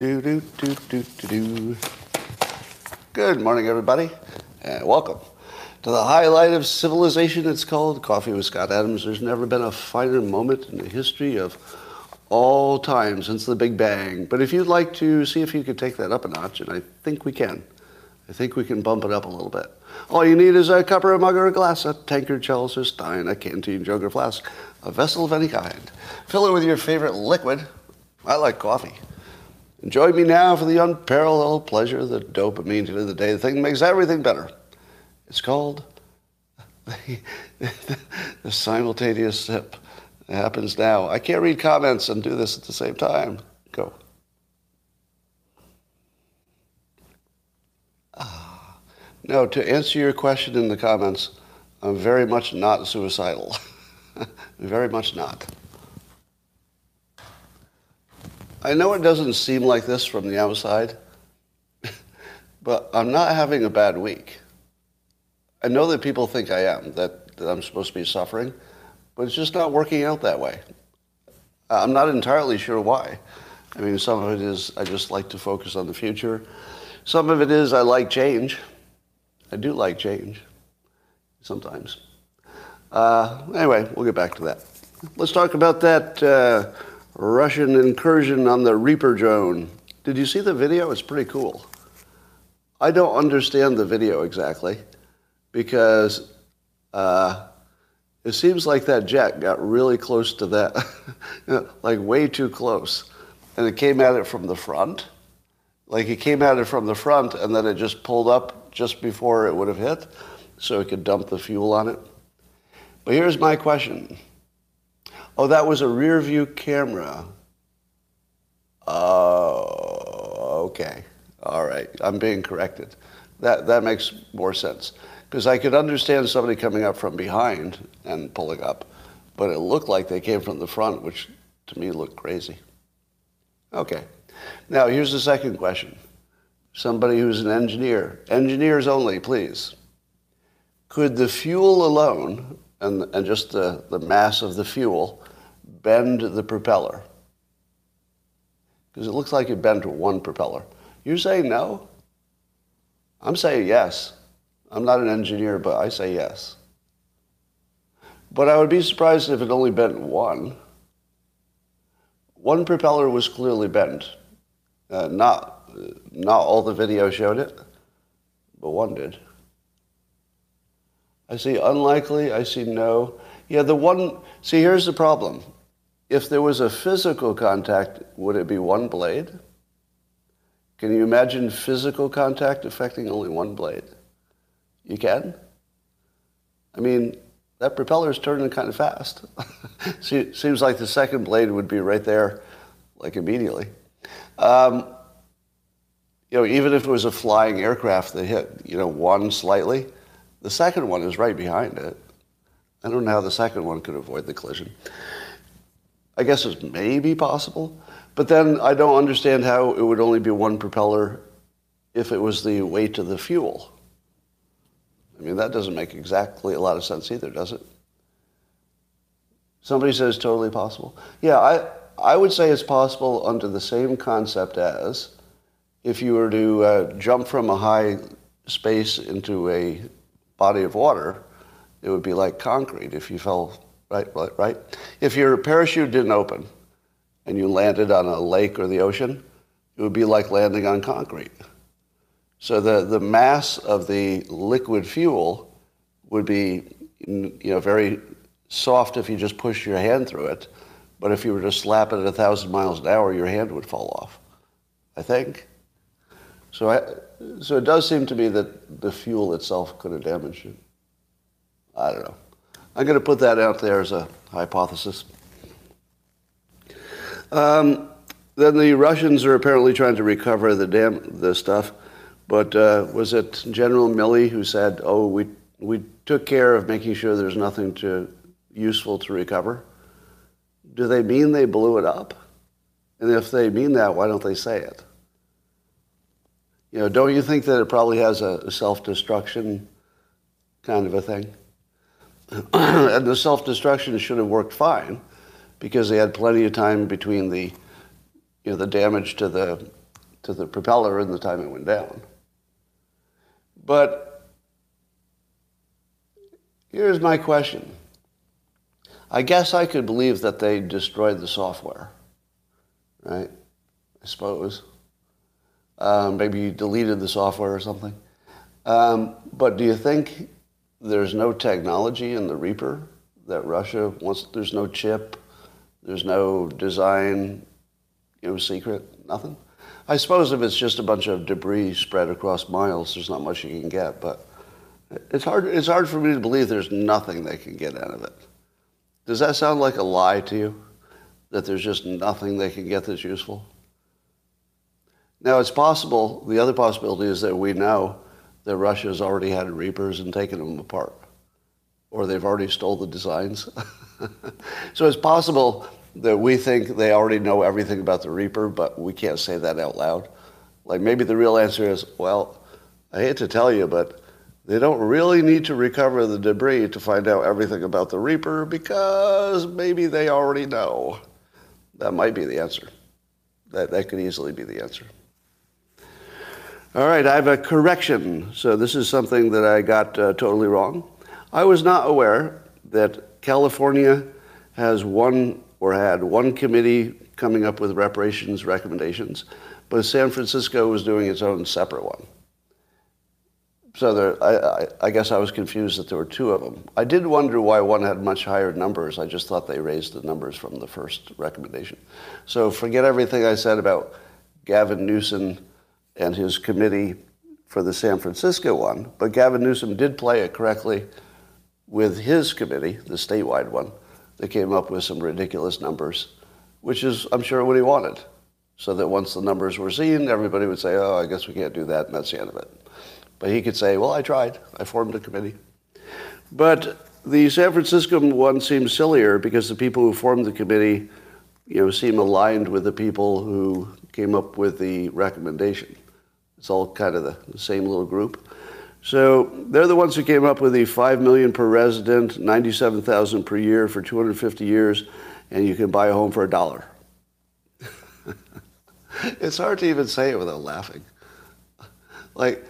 Do, do, do, do, do, do. Good morning, everybody, and welcome to the highlight of civilization. It's called Coffee with Scott Adams. There's never been a finer moment in the history of all time since the Big Bang. But if you'd like to see if you could take that up a notch, and I think we can, I think we can bump it up a little bit. All you need is a cup or a mug or a glass, a tankard, chalice or stein, a canteen, jug or flask, a vessel of any kind. Fill it with your favorite liquid. I like coffee. Join me now for the unparalleled pleasure, of the dopamine to the day. The thing that makes everything better. It's called the, the simultaneous sip. It happens now. I can't read comments and do this at the same time. Go. Ah. No, to answer your question in the comments, I'm very much not suicidal. very much not. I know it doesn't seem like this from the outside, but I'm not having a bad week. I know that people think I am, that, that I'm supposed to be suffering, but it's just not working out that way. I'm not entirely sure why. I mean, some of it is I just like to focus on the future. Some of it is I like change. I do like change sometimes. Uh, anyway, we'll get back to that. Let's talk about that. Uh, Russian incursion on the Reaper drone. Did you see the video? It's pretty cool. I don't understand the video exactly because uh, it seems like that jet got really close to that, like way too close. And it came at it from the front. Like it came at it from the front and then it just pulled up just before it would have hit so it could dump the fuel on it. But here's my question Oh, that was a rear view camera. Oh, okay. All right. I'm being corrected. That, that makes more sense. Because I could understand somebody coming up from behind and pulling up, but it looked like they came from the front, which to me looked crazy. Okay. Now, here's the second question. Somebody who's an engineer, engineers only, please. Could the fuel alone, and, and just the, the mass of the fuel, bend the propeller? Because it looks like it bent one propeller. You're saying no? I'm saying yes. I'm not an engineer, but I say yes. But I would be surprised if it only bent one. One propeller was clearly bent. Uh, not, not all the video showed it, but one did. I see unlikely, I see no. Yeah, the one, see, here's the problem. If there was a physical contact, would it be one blade? Can you imagine physical contact affecting only one blade? You can? I mean, that propeller is turning kind of fast. Seems like the second blade would be right there, like immediately. Um, you know, even if it was a flying aircraft that hit, you know, one slightly, the second one is right behind it. I don't know how the second one could avoid the collision. I guess it's maybe possible. But then I don't understand how it would only be one propeller if it was the weight of the fuel. I mean, that doesn't make exactly a lot of sense either, does it? Somebody says totally possible. Yeah, I, I would say it's possible under the same concept as if you were to uh, jump from a high space into a body of water, it would be like concrete if you fell right, right, right. If your parachute didn't open and you landed on a lake or the ocean, it would be like landing on concrete. So the, the mass of the liquid fuel would be you know, very soft if you just push your hand through it. But if you were to slap it at a thousand miles an hour, your hand would fall off, I think. So, I, so it does seem to me that the fuel itself could have damaged it. I don't know. I'm going to put that out there as a hypothesis. Um, then the Russians are apparently trying to recover the dam, the stuff, but uh, was it General Milley who said, "Oh, we we took care of making sure there's nothing to useful to recover"? Do they mean they blew it up? And if they mean that, why don't they say it? You know, don't you think that it probably has a self-destruction kind of a thing? and the self-destruction should have worked fine because they had plenty of time between the, you know, the damage to the to the propeller and the time it went down. But here's my question. I guess I could believe that they destroyed the software, right? I suppose. Um, maybe you deleted the software or something. Um, but do you think there's no technology in the Reaper that Russia wants? There's no chip, there's no design, you know, secret, nothing. I suppose if it's just a bunch of debris spread across miles, there's not much you can get. But it's hard. It's hard for me to believe there's nothing they can get out of it. Does that sound like a lie to you? That there's just nothing they can get that's useful? Now, it's possible, the other possibility is that we know that Russia has already had Reapers and taken them apart, or they've already stole the designs. so it's possible that we think they already know everything about the Reaper, but we can't say that out loud. Like maybe the real answer is, well, I hate to tell you, but they don't really need to recover the debris to find out everything about the Reaper because maybe they already know. That might be the answer. That, that could easily be the answer. All right, I have a correction. So this is something that I got uh, totally wrong. I was not aware that California has one or had one committee coming up with reparations recommendations, but San Francisco was doing its own separate one. So there, I, I, I, guess I was confused that there were two of them. I did wonder why one had much higher numbers. I just thought they raised the numbers from the first recommendation. So forget everything I said about Gavin Newsom and his committee for the San Francisco one. But Gavin Newsom did play it correctly with his committee, the statewide one, that came up with some ridiculous numbers, which is, I'm sure, what he wanted. So that once the numbers were seen, everybody would say, oh, I guess we can't do that, and that's the end of it. But he could say, well, I tried. I formed a committee. But the San Francisco one seems sillier because the people who formed the committee, you know, seem aligned with the people who came up with the recommendation. It's all kind of the, the same little group. So they're the ones who came up with the five million per resident, ninety-seven thousand per year for 250 years, and you can buy a home for a dollar. it's hard to even say it without laughing. Like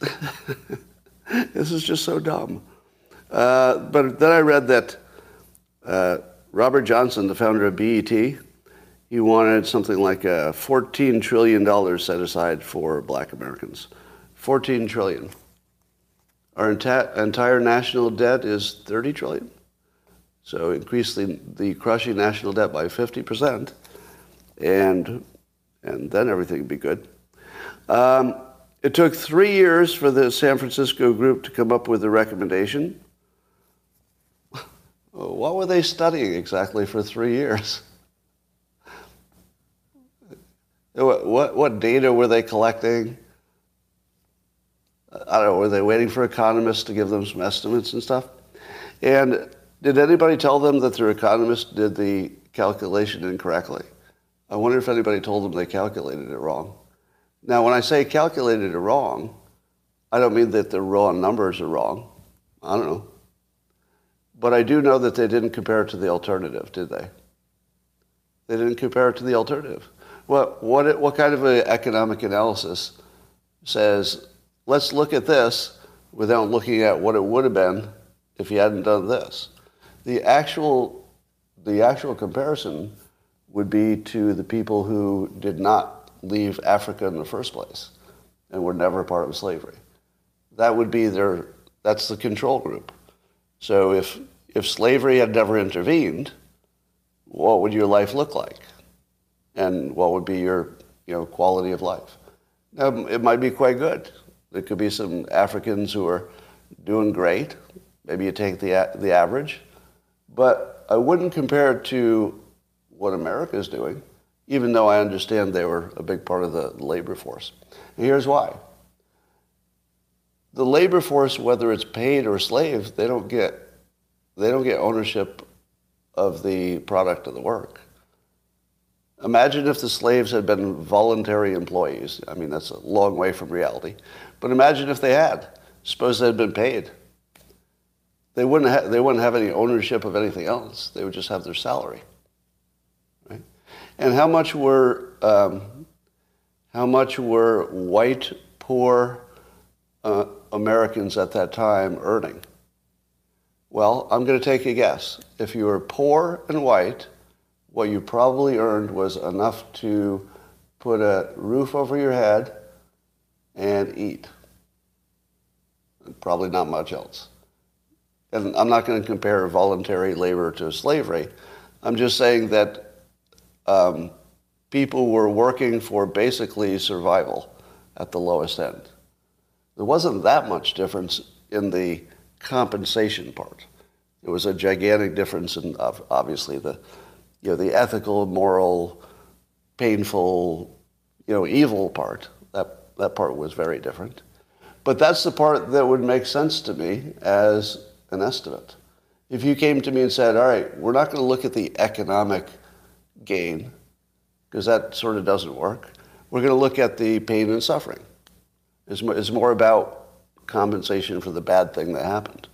this is just so dumb. Uh, but then I read that uh, Robert Johnson, the founder of BET, he wanted something like a $14 trillion set aside for black Americans. 14 trillion. Our enta- entire national debt is 30 trillion. So increase the, the crushing national debt by 50%, and, and then everything would be good. Um, it took three years for the San Francisco group to come up with a recommendation. What were they studying exactly for three years? What, what, what data were they collecting? I don't know, were they waiting for economists to give them some estimates and stuff? And did anybody tell them that their economist did the calculation incorrectly? I wonder if anybody told them they calculated it wrong. Now, when I say calculated it wrong, I don't mean that the raw numbers are wrong. I don't know. But I do know that they didn't compare it to the alternative, did they? They didn't compare it to the alternative. What, what, what kind of an economic analysis says, let's look at this without looking at what it would have been if you hadn't done this? The actual, the actual comparison would be to the people who did not leave Africa in the first place and were never part of slavery. That would be their, that's the control group. So if, if slavery had never intervened, what would your life look like? And what would be your you know, quality of life? Now, it might be quite good. There could be some Africans who are doing great. Maybe you take the, the average. But I wouldn't compare it to what America is doing even though I understand they were a big part of the labor force. And here's why. The labor force, whether it's paid or slave, they don't get they don't get ownership of the product of the work. Imagine if the slaves had been voluntary employees. I mean, that's a long way from reality. But imagine if they had. Suppose they had been paid. They wouldn't, ha- they wouldn't have any ownership of anything else. They would just have their salary. Right? And how much were um, how much were white, poor uh, Americans at that time earning? Well, I'm going to take a guess. If you were poor and white, what you probably earned was enough to put a roof over your head and eat. Probably not much else. And I'm not going to compare voluntary labor to slavery. I'm just saying that um, people were working for basically survival at the lowest end. There wasn't that much difference in the compensation part. There was a gigantic difference in obviously the, you know, the ethical, moral, painful, you know, evil part. That, that part was very different. But that's the part that would make sense to me as an estimate. If you came to me and said, all right, we're not going to look at the economic gain, because that sort of doesn't work. We're going to look at the pain and suffering. It's, it's more about compensation for the bad thing that happened.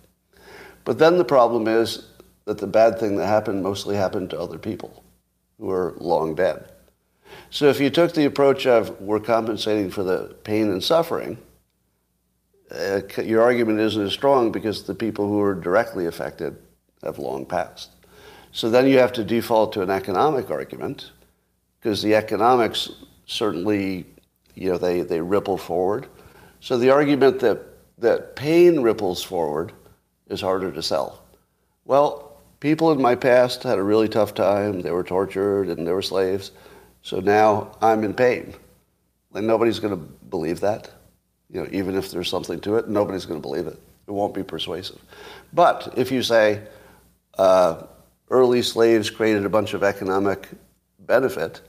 But then the problem is that the bad thing that happened mostly happened to other people who are long dead. So if you took the approach of we're compensating for the pain and suffering, uh, your argument isn't as strong because the people who are directly affected have long passed. So then you have to default to an economic argument because the economics certainly, you know, they, they ripple forward. So the argument that, that pain ripples forward is harder to sell. Well, people in my past had a really tough time. They were tortured and they were slaves. So now I'm in pain. And nobody's going to believe that. You know, even if there's something to it, nobody's going to believe it. It won't be persuasive. But if you say uh, early slaves created a bunch of economic benefit,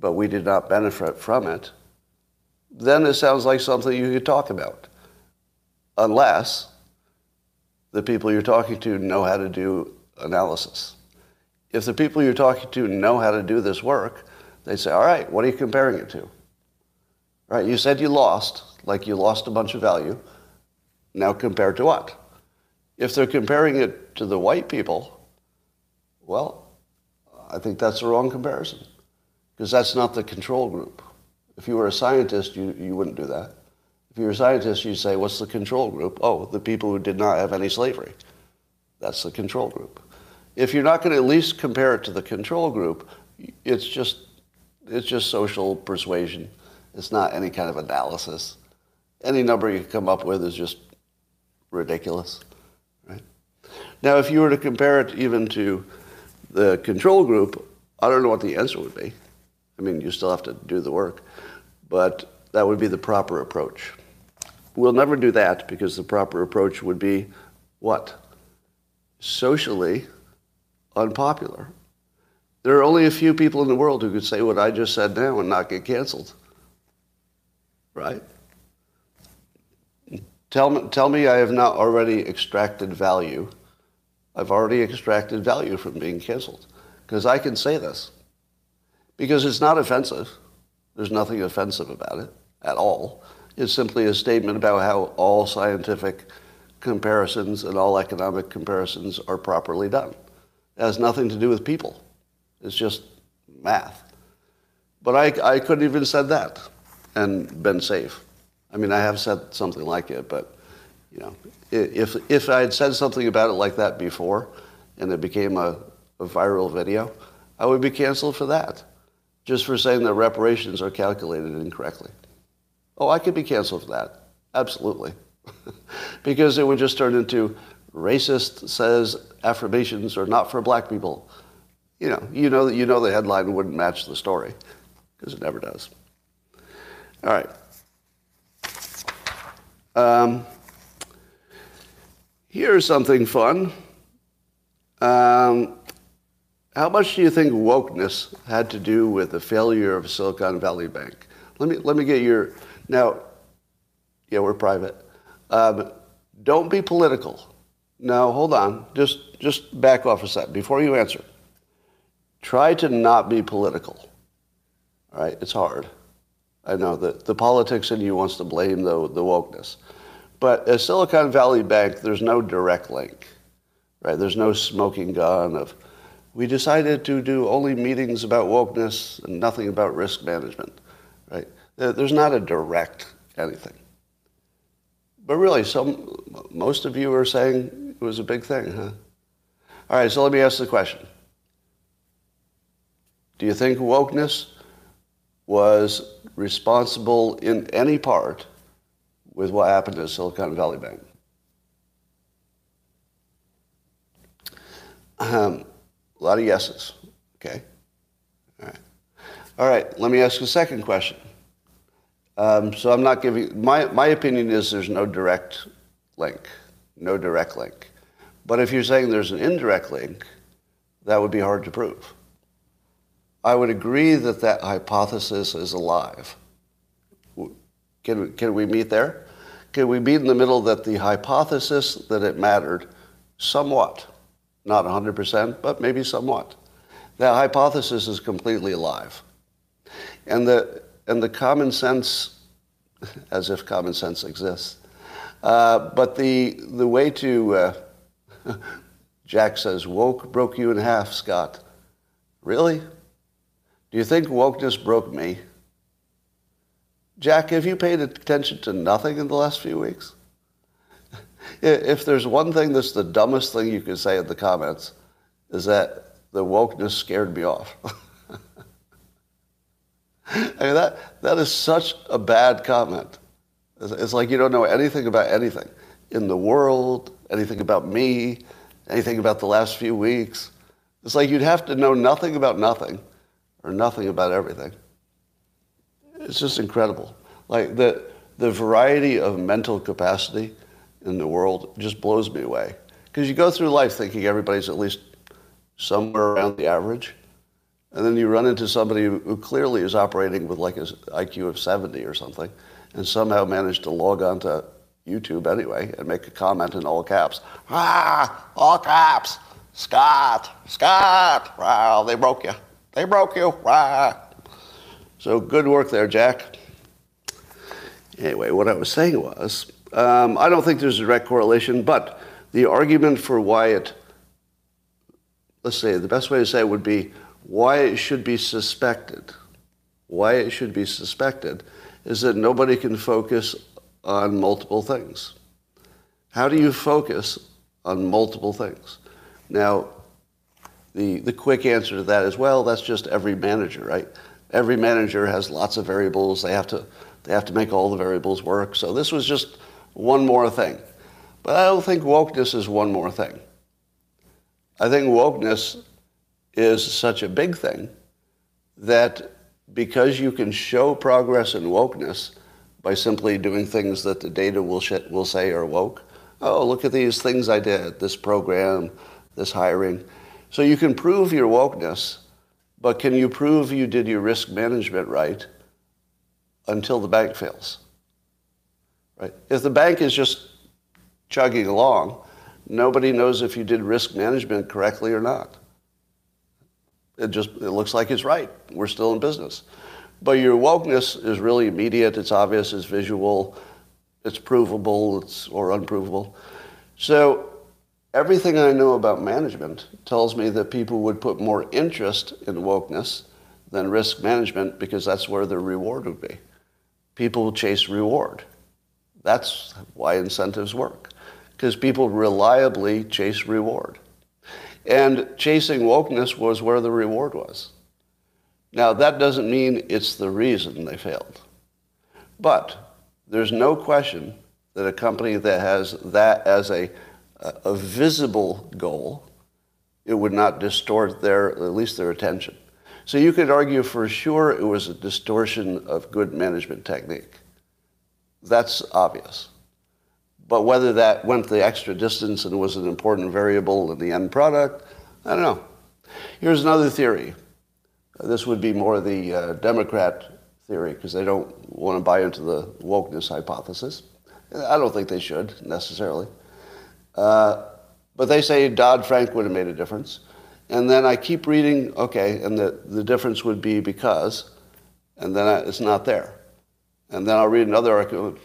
but we did not benefit from it, then it sounds like something you could talk about. Unless the people you're talking to know how to do analysis. If the people you're talking to know how to do this work, they say, all right, what are you comparing it to? Right, you said you lost, like you lost a bunch of value. Now compare to what? If they're comparing it to the white people, well, I think that's the wrong comparison because that's not the control group. If you were a scientist, you, you wouldn't do that. If you were a scientist, you'd say, what's the control group? Oh, the people who did not have any slavery. That's the control group. If you're not going to at least compare it to the control group, it's just, it's just social persuasion. It's not any kind of analysis. Any number you come up with is just ridiculous. Right? Now, if you were to compare it even to the control group, I don't know what the answer would be. I mean, you still have to do the work, but that would be the proper approach. We'll never do that because the proper approach would be what? Socially unpopular. There are only a few people in the world who could say what I just said now and not get canceled. Right? Tell me, tell me I have not already extracted value. I've already extracted value from being canceled because I can say this because it's not offensive. There's nothing offensive about it at all. It's simply a statement about how all scientific comparisons and all economic comparisons are properly done. It has nothing to do with people. It's just math. But I, I couldn't even said that and been safe. I mean, I have said something like it, but you know, if if I had said something about it like that before, and it became a, a viral video, I would be canceled for that just for saying that reparations are calculated incorrectly. Oh, I could be canceled for that. Absolutely. because it would just turn into racist says affirmations are not for black people. You know, you know, you know the headline wouldn't match the story because it never does. All right. Um, here's something fun. Um, how much do you think wokeness had to do with the failure of Silicon Valley Bank? Let me, let me get your, now, yeah, we're private. Um, don't be political. Now, hold on. Just, just back off a sec before you answer. Try to not be political. All right? It's hard. I know that the politics in you wants to blame the, the wokeness. But at Silicon Valley Bank, there's no direct link, right? There's no smoking gun of, we decided to do only meetings about wokeness and nothing about risk management, right? There's not a direct anything. But really, some, most of you are saying it was a big thing, huh? All right, so let me ask the question. Do you think wokeness was responsible in any part with what happened at Silicon Valley Bank? Um, a lot of yeses. Okay. All right. All right. Let me ask a second question. Um, so I'm not giving my my opinion is there's no direct link, no direct link. But if you're saying there's an indirect link, that would be hard to prove. I would agree that that hypothesis is alive. Can, can we meet there? Can we meet in the middle that the hypothesis that it mattered somewhat, not 100%, but maybe somewhat, that hypothesis is completely alive. And the, and the common sense, as if common sense exists, uh, but the, the way to, uh, Jack says, woke broke you in half, Scott. Really? Do you think wokeness broke me? Jack, have you paid attention to nothing in the last few weeks? If there's one thing that's the dumbest thing you could say in the comments, is that the wokeness scared me off. I mean, that, that is such a bad comment. It's like you don't know anything about anything in the world, anything about me, anything about the last few weeks. It's like you'd have to know nothing about nothing or nothing about everything. It's just incredible. Like the, the variety of mental capacity in the world just blows me away. Because you go through life thinking everybody's at least somewhere around the average. And then you run into somebody who clearly is operating with like an IQ of 70 or something and somehow managed to log on to YouTube anyway and make a comment in all caps. Ah, all caps. Scott, Scott. Wow, they broke you. They broke you. Ah. So good work there, Jack. Anyway, what I was saying was, um, I don't think there's a direct correlation, but the argument for why it, let's say, the best way to say it would be why it should be suspected. Why it should be suspected is that nobody can focus on multiple things. How do you focus on multiple things? Now, the, the quick answer to that is well, that's just every manager, right? Every manager has lots of variables. They have to, they have to make all the variables work. So this was just one more thing. But I don't think wokeness is one more thing. I think wokeness is such a big thing that because you can show progress in wokeness by simply doing things that the data will, sh- will say are woke, oh, look at these things I did, this program, this hiring. So you can prove your wokeness, but can you prove you did your risk management right until the bank fails? Right? If the bank is just chugging along, nobody knows if you did risk management correctly or not. It just it looks like it's right. We're still in business. But your wokeness is really immediate, it's obvious, it's visual, it's provable, it's or unprovable. So everything I know about management tells me that people would put more interest in wokeness than risk management because that's where the reward would be. People chase reward. That's why incentives work, because people reliably chase reward. And chasing wokeness was where the reward was. Now, that doesn't mean it's the reason they failed. But there's no question that a company that has that as a a visible goal, it would not distort their, at least their attention. So you could argue for sure it was a distortion of good management technique. That's obvious. But whether that went the extra distance and was an important variable in the end product, I don't know. Here's another theory. This would be more the uh, Democrat theory because they don't want to buy into the wokeness hypothesis. I don't think they should necessarily. Uh, but they say Dodd Frank would have made a difference. And then I keep reading, okay, and the, the difference would be because, and then I, it's not there. And then I'll read another article,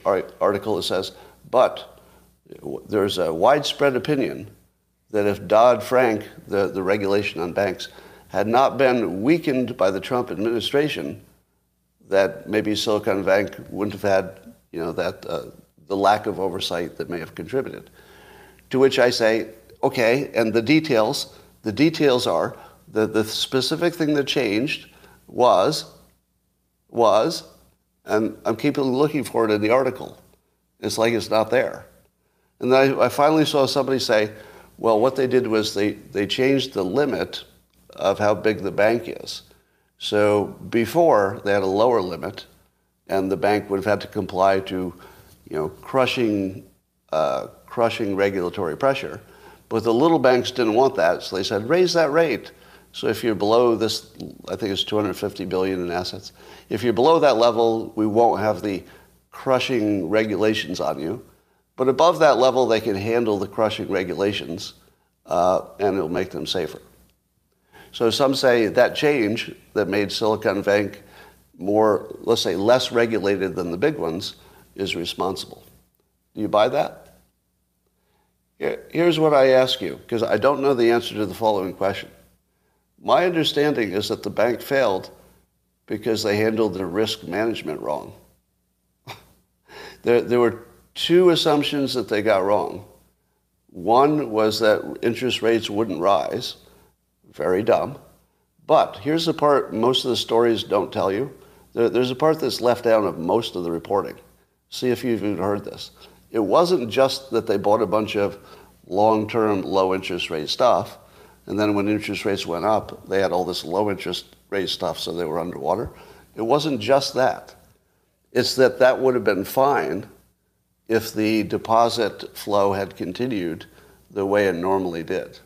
article that says, but there's a widespread opinion that if Dodd Frank, the, the regulation on banks, had not been weakened by the Trump administration, that maybe Silicon Bank wouldn't have had, you know, that uh, the lack of oversight that may have contributed. To which I say, okay, and the details, the details are that the specific thing that changed was, was, and I'm keeping looking for it in the article. It's like it's not there. And then I, I finally saw somebody say, well, what they did was they, they changed the limit of how big the bank is. So before they had a lower limit, and the bank would have had to comply to, you know, crushing, uh, crushing regulatory pressure. But the little banks didn't want that, so they said raise that rate. So if you're below this, I think it's 250 billion in assets. If you're below that level, we won't have the crushing regulations on you. But above that level, they can handle the crushing regulations, uh, and it'll make them safer. So some say that change that made Silicon Bank more, let's say, less regulated than the big ones is responsible. Do you buy that? Here's what I ask you, because I don't know the answer to the following question. My understanding is that the bank failed because they handled their risk management wrong. there, there were two assumptions that they got wrong. One was that interest rates wouldn't rise, very dumb. But here's the part most of the stories don't tell you. There, there's a part that's left out of most of the reporting. See if you've even heard this. It wasn't just that they bought a bunch of long term, low interest rate stuff, and then when interest rates went up, they had all this low interest rate stuff, so they were underwater. It wasn't just that. It's that that would have been fine if the deposit flow had continued the way it normally did.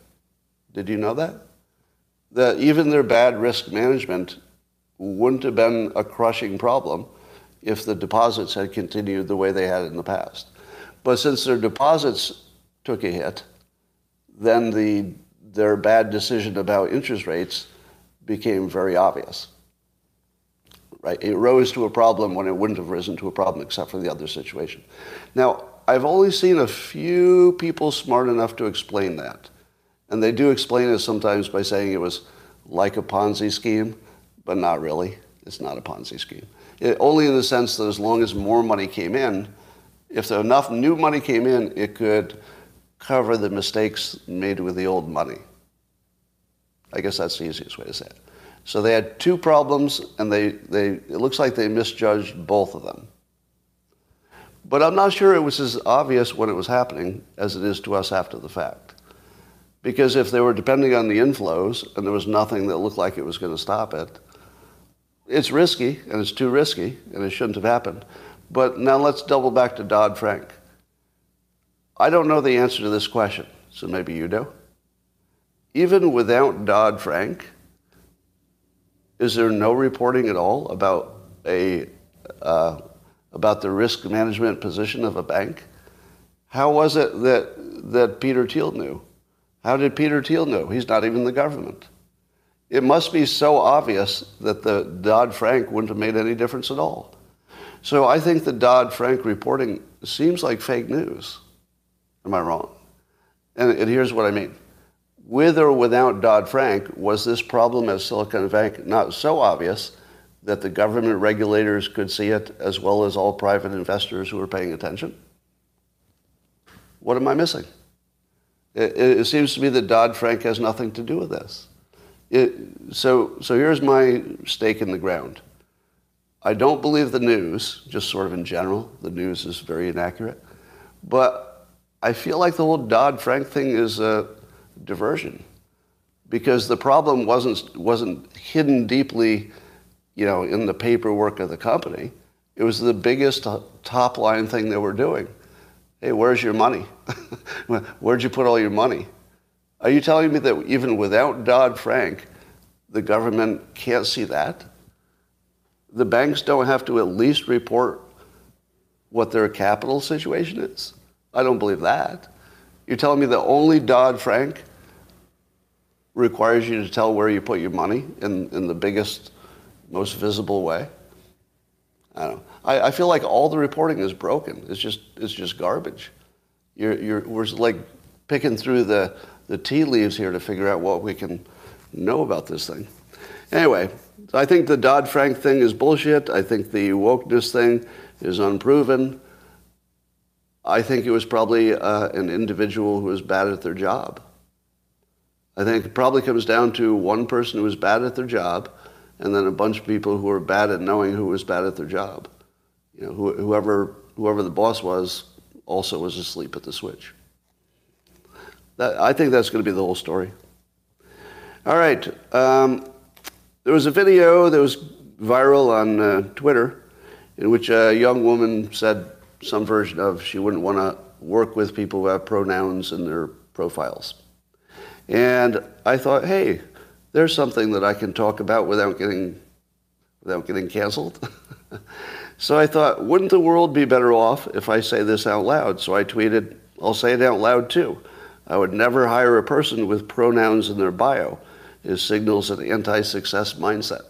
Did you know that? That even their bad risk management wouldn't have been a crushing problem if the deposits had continued the way they had in the past. But since their deposits took a hit, then the, their bad decision about interest rates became very obvious. Right? It rose to a problem when it wouldn't have risen to a problem except for the other situation. Now, I've only seen a few people smart enough to explain that. And they do explain it sometimes by saying it was like a Ponzi scheme, but not really. It's not a Ponzi scheme. It, only in the sense that as long as more money came in, if enough new money came in, it could cover the mistakes made with the old money. I guess that's the easiest way to say it. So they had two problems, and they, they, it looks like they misjudged both of them. But I'm not sure it was as obvious when it was happening as it is to us after the fact. Because if they were depending on the inflows and there was nothing that looked like it was going to stop it, it's risky and it's too risky and it shouldn't have happened. But now let's double back to Dodd Frank. I don't know the answer to this question, so maybe you do. Even without Dodd Frank, is there no reporting at all about a uh, about the risk management position of a bank? How was it that that Peter Thiel knew? How did Peter Thiel know? He's not even the government. It must be so obvious that the Dodd Frank wouldn't have made any difference at all. So I think the Dodd Frank reporting seems like fake news. Am I wrong? And, and here's what I mean. With or without Dodd Frank, was this problem at Silicon Bank not so obvious that the government regulators could see it as well as all private investors who were paying attention? What am I missing? It, it seems to me that Dodd Frank has nothing to do with this. It, so, so here's my stake in the ground. I don't believe the news, just sort of in general. The news is very inaccurate. But I feel like the whole Dodd Frank thing is a diversion because the problem wasn't, wasn't hidden deeply you know, in the paperwork of the company. It was the biggest uh, top line thing they were doing. Hey, where's your money? Where'd you put all your money? Are you telling me that even without Dodd Frank, the government can't see that? The banks don't have to at least report what their capital situation is? I don't believe that. You're telling me that only Dodd Frank requires you to tell where you put your money in, in the biggest, most visible way? I don't know. I, I feel like all the reporting is broken. It's just it's just garbage. You're, you're, we're like picking through the, the tea leaves here to figure out what we can know about this thing. Anyway, I think the Dodd Frank thing is bullshit. I think the wokeness thing is unproven. I think it was probably uh, an individual who was bad at their job. I think it probably comes down to one person who was bad at their job and then a bunch of people who were bad at knowing who was bad at their job. You know, whoever, whoever the boss was also was asleep at the switch. That, I think that's going to be the whole story. All right. Um, there was a video that was viral on uh, Twitter in which a young woman said some version of she wouldn't want to work with people who have pronouns in their profiles. And I thought, hey, there's something that I can talk about without getting, without getting canceled. so I thought, wouldn't the world be better off if I say this out loud? So I tweeted, I'll say it out loud too. I would never hire a person with pronouns in their bio. It signals an anti-success mindset.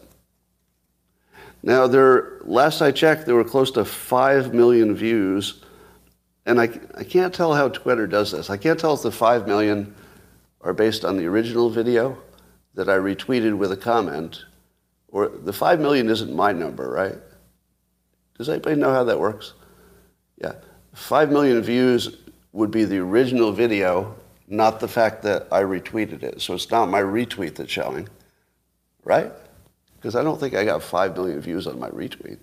Now, there, last I checked, there were close to 5 million views. And I, I can't tell how Twitter does this. I can't tell if the 5 million are based on the original video that I retweeted with a comment, or the 5 million isn't my number, right? Does anybody know how that works? Yeah. 5 million views would be the original video not the fact that I retweeted it. So it's not my retweet that's showing, right? Because I don't think I got 5 million views on my retweet.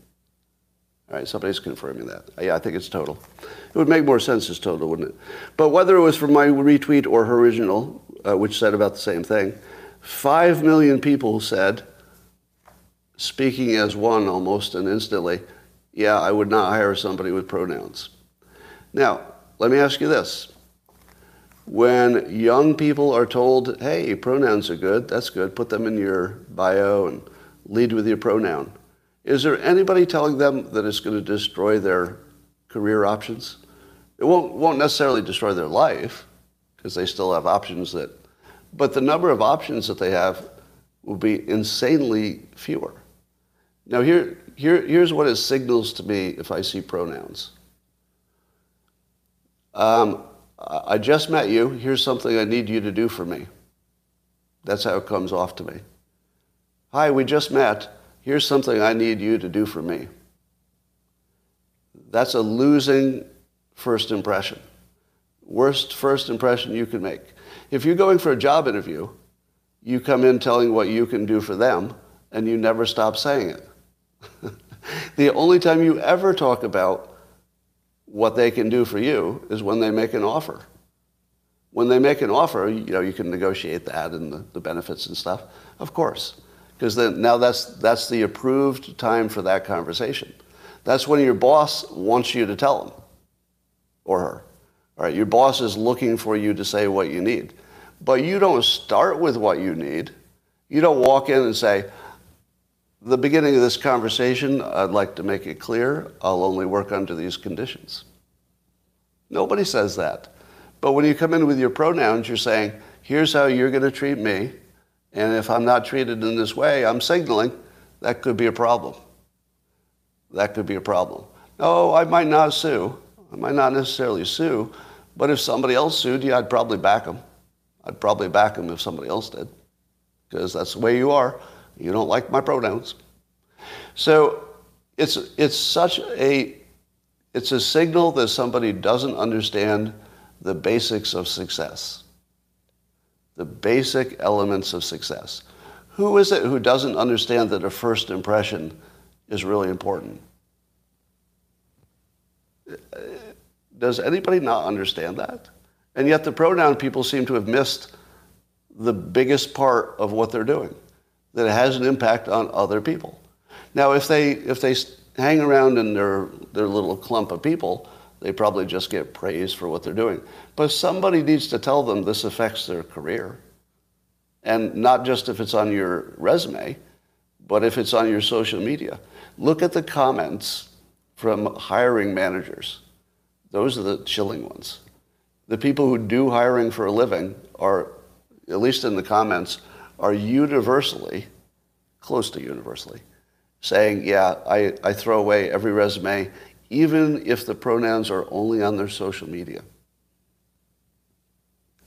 All right, somebody's confirming that. Yeah, I think it's total. It would make more sense as total, wouldn't it? But whether it was from my retweet or her original, uh, which said about the same thing, 5 million people said, speaking as one almost and instantly, yeah, I would not hire somebody with pronouns. Now, let me ask you this when young people are told, hey, pronouns are good, that's good, put them in your bio and lead with your pronoun. Is there anybody telling them that it's going to destroy their career options? It won't, won't necessarily destroy their life because they still have options that, but the number of options that they have will be insanely fewer. Now, here, here, here's what it signals to me if I see pronouns. Um, I just met you. Here's something I need you to do for me. That's how it comes off to me. Hi, we just met. Here's something I need you to do for me. That's a losing first impression. Worst first impression you can make. If you're going for a job interview, you come in telling what you can do for them, and you never stop saying it. the only time you ever talk about what they can do for you is when they make an offer. When they make an offer, you know, you can negotiate that and the, the benefits and stuff, of course. Because then now that's, that's the approved time for that conversation. That's when your boss wants you to tell him or her. All right, your boss is looking for you to say what you need. But you don't start with what you need. You don't walk in and say, the beginning of this conversation, I'd like to make it clear I'll only work under these conditions. Nobody says that. But when you come in with your pronouns, you're saying, here's how you're going to treat me. And if I'm not treated in this way, I'm signaling that could be a problem. That could be a problem. No, I might not sue. I might not necessarily sue. But if somebody else sued you, I'd probably back them. I'd probably back them if somebody else did. Because that's the way you are. You don't like my pronouns. So it's, it's such a, it's a signal that somebody doesn't understand the basics of success. The basic elements of success. Who is it who doesn't understand that a first impression is really important? Does anybody not understand that? And yet the pronoun people seem to have missed the biggest part of what they're doing that it has an impact on other people. Now, if they, if they hang around in their, their little clump of people, they probably just get praise for what they're doing. But somebody needs to tell them this affects their career. And not just if it's on your resume, but if it's on your social media. Look at the comments from hiring managers. Those are the chilling ones. The people who do hiring for a living are, at least in the comments, are universally, close to universally, saying, yeah, I, I throw away every resume, even if the pronouns are only on their social media.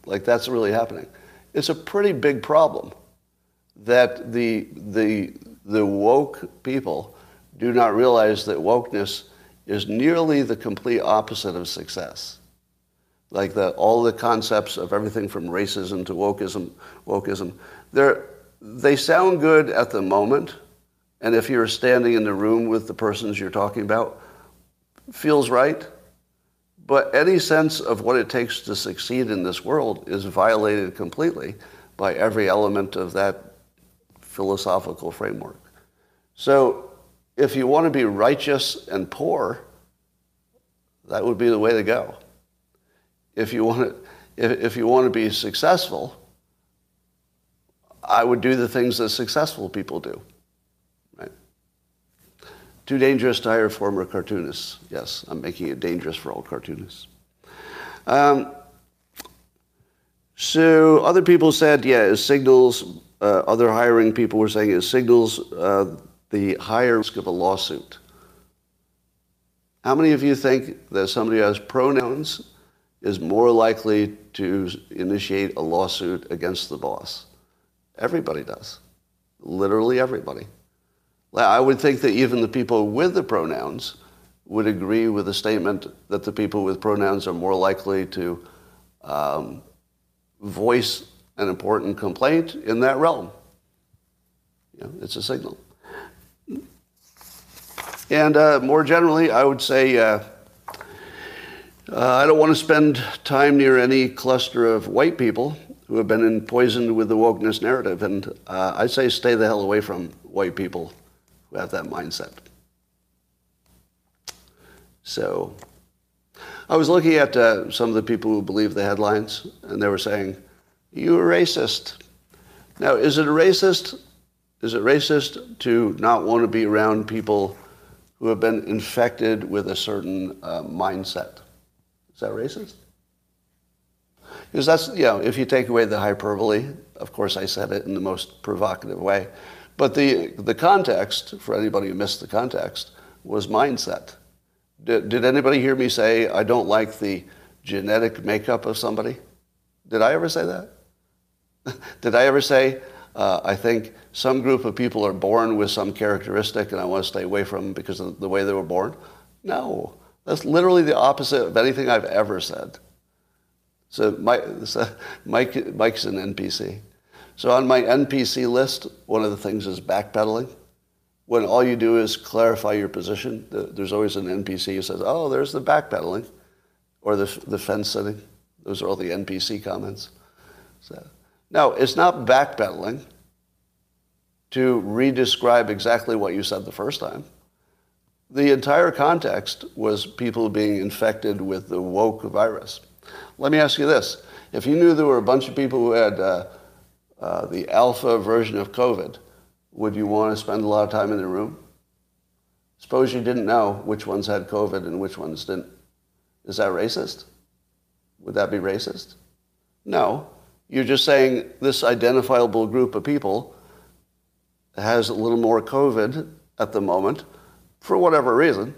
Like that's really happening. It's a pretty big problem that the, the, the woke people do not realize that wokeness is nearly the complete opposite of success. Like the, all the concepts of everything from racism to wokeism, wokeism, they sound good at the moment. And if you're standing in the room with the persons you're talking about, feels right. But any sense of what it takes to succeed in this world is violated completely by every element of that philosophical framework. So if you want to be righteous and poor, that would be the way to go. If you want to, if, if you want to be successful, I would do the things that successful people do. Right? Too dangerous to hire former cartoonists. Yes, I'm making it dangerous for all cartoonists. Um, so other people said, yeah, it signals, uh, other hiring people were saying it signals uh, the higher risk of a lawsuit. How many of you think that somebody who has pronouns is more likely to initiate a lawsuit against the boss? Everybody does. Literally everybody. I would think that even the people with the pronouns would agree with the statement that the people with pronouns are more likely to um, voice an important complaint in that realm. You know, it's a signal. And uh, more generally, I would say uh, uh, I don't want to spend time near any cluster of white people who have been poisoned with the wokeness narrative. And uh, I say stay the hell away from white people who have that mindset. So I was looking at uh, some of the people who believe the headlines, and they were saying, You're racist. Now, is it a racist? Is it racist to not want to be around people who have been infected with a certain uh, mindset? Is that racist? Because that's, you know, if you take away the hyperbole, of course I said it in the most provocative way, but the, the context, for anybody who missed the context, was mindset. Did, did anybody hear me say, I don't like the genetic makeup of somebody? Did I ever say that? did I ever say, uh, I think some group of people are born with some characteristic and I want to stay away from them because of the way they were born? No. That's literally the opposite of anything I've ever said. So, Mike, so Mike, Mike's an NPC. So on my NPC list, one of the things is backpedaling. When all you do is clarify your position, there's always an NPC who says, oh, there's the backpedaling, or the, the fence sitting. Those are all the NPC comments. So, no, it's not backpedaling to re-describe exactly what you said the first time. The entire context was people being infected with the woke virus. Let me ask you this. If you knew there were a bunch of people who had uh, uh, the alpha version of COVID, would you want to spend a lot of time in the room? Suppose you didn't know which ones had COVID and which ones didn't. Is that racist? Would that be racist? No. You're just saying this identifiable group of people has a little more COVID at the moment for whatever reason.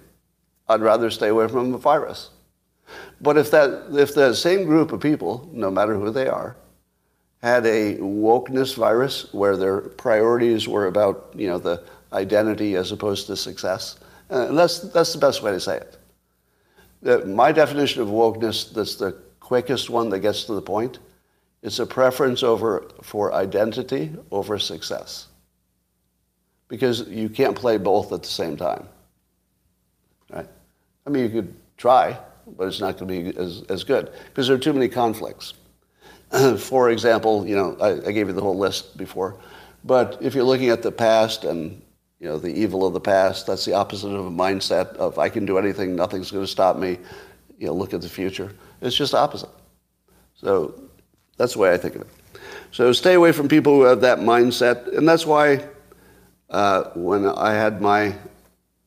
I'd rather stay away from the virus. But if that, if that same group of people, no matter who they are, had a wokeness virus where their priorities were about you know, the identity as opposed to success, uh, and that's, that's the best way to say it. The, my definition of wokeness, that's the quickest one that gets to the point, it's a preference over, for identity over success. Because you can't play both at the same time. Right? I mean, you could try, but it's not going to be as, as good because there are too many conflicts. For example, you know, I, I, gave you the whole list before, but if you're looking at the past and you know the evil of the past, that's the opposite of a mindset of I can do anything, nothing's going to stop me. You know, look at the future. It's just opposite. So that's the way I think of it. So stay away from people who have that mindset, and that's why uh, when I had my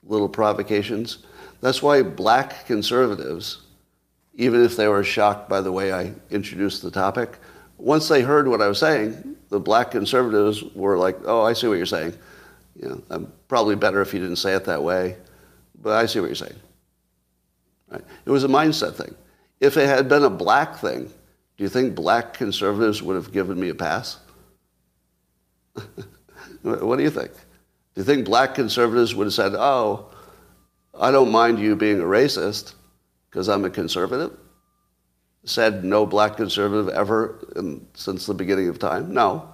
little provocations. That's why black conservatives, even if they were shocked by the way I introduced the topic, once they heard what I was saying, the black conservatives were like, oh, I see what you're saying. You know, I'm probably better if you didn't say it that way, but I see what you're saying. Right? It was a mindset thing. If it had been a black thing, do you think black conservatives would have given me a pass? what do you think? Do you think black conservatives would have said, oh, I don't mind you being a racist because I'm a conservative? Said no black conservative ever in, since the beginning of time? No,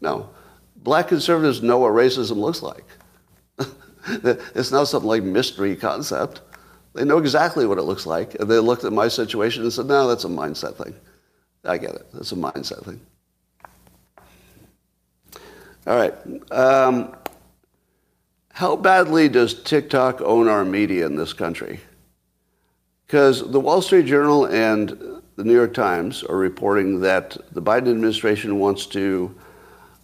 no. Black conservatives know what racism looks like. it's not something like mystery concept. They know exactly what it looks like. And they looked at my situation and said, no, that's a mindset thing. I get it. That's a mindset thing. All right. Um, how badly does TikTok own our media in this country? Because the Wall Street Journal and the New York Times are reporting that the Biden administration wants to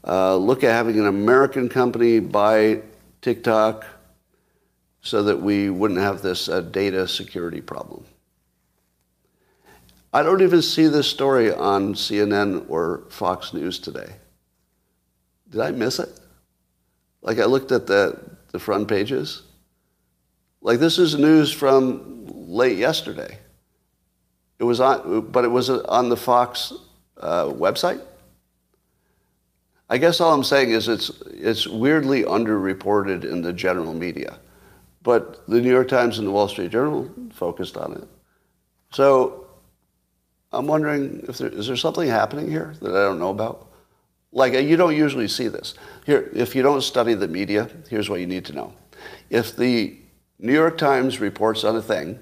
uh, look at having an American company buy TikTok so that we wouldn't have this uh, data security problem. I don't even see this story on CNN or Fox News today. Did I miss it? Like I looked at the, the front pages. Like this is news from late yesterday. It was on, but it was on the Fox uh, website. I guess all I'm saying is it's it's weirdly underreported in the general media, but the New York Times and the Wall Street Journal focused on it. So I'm wondering if there is there something happening here that I don't know about. Like, you don't usually see this. Here, if you don't study the media, here's what you need to know. If the New York Times reports on a thing,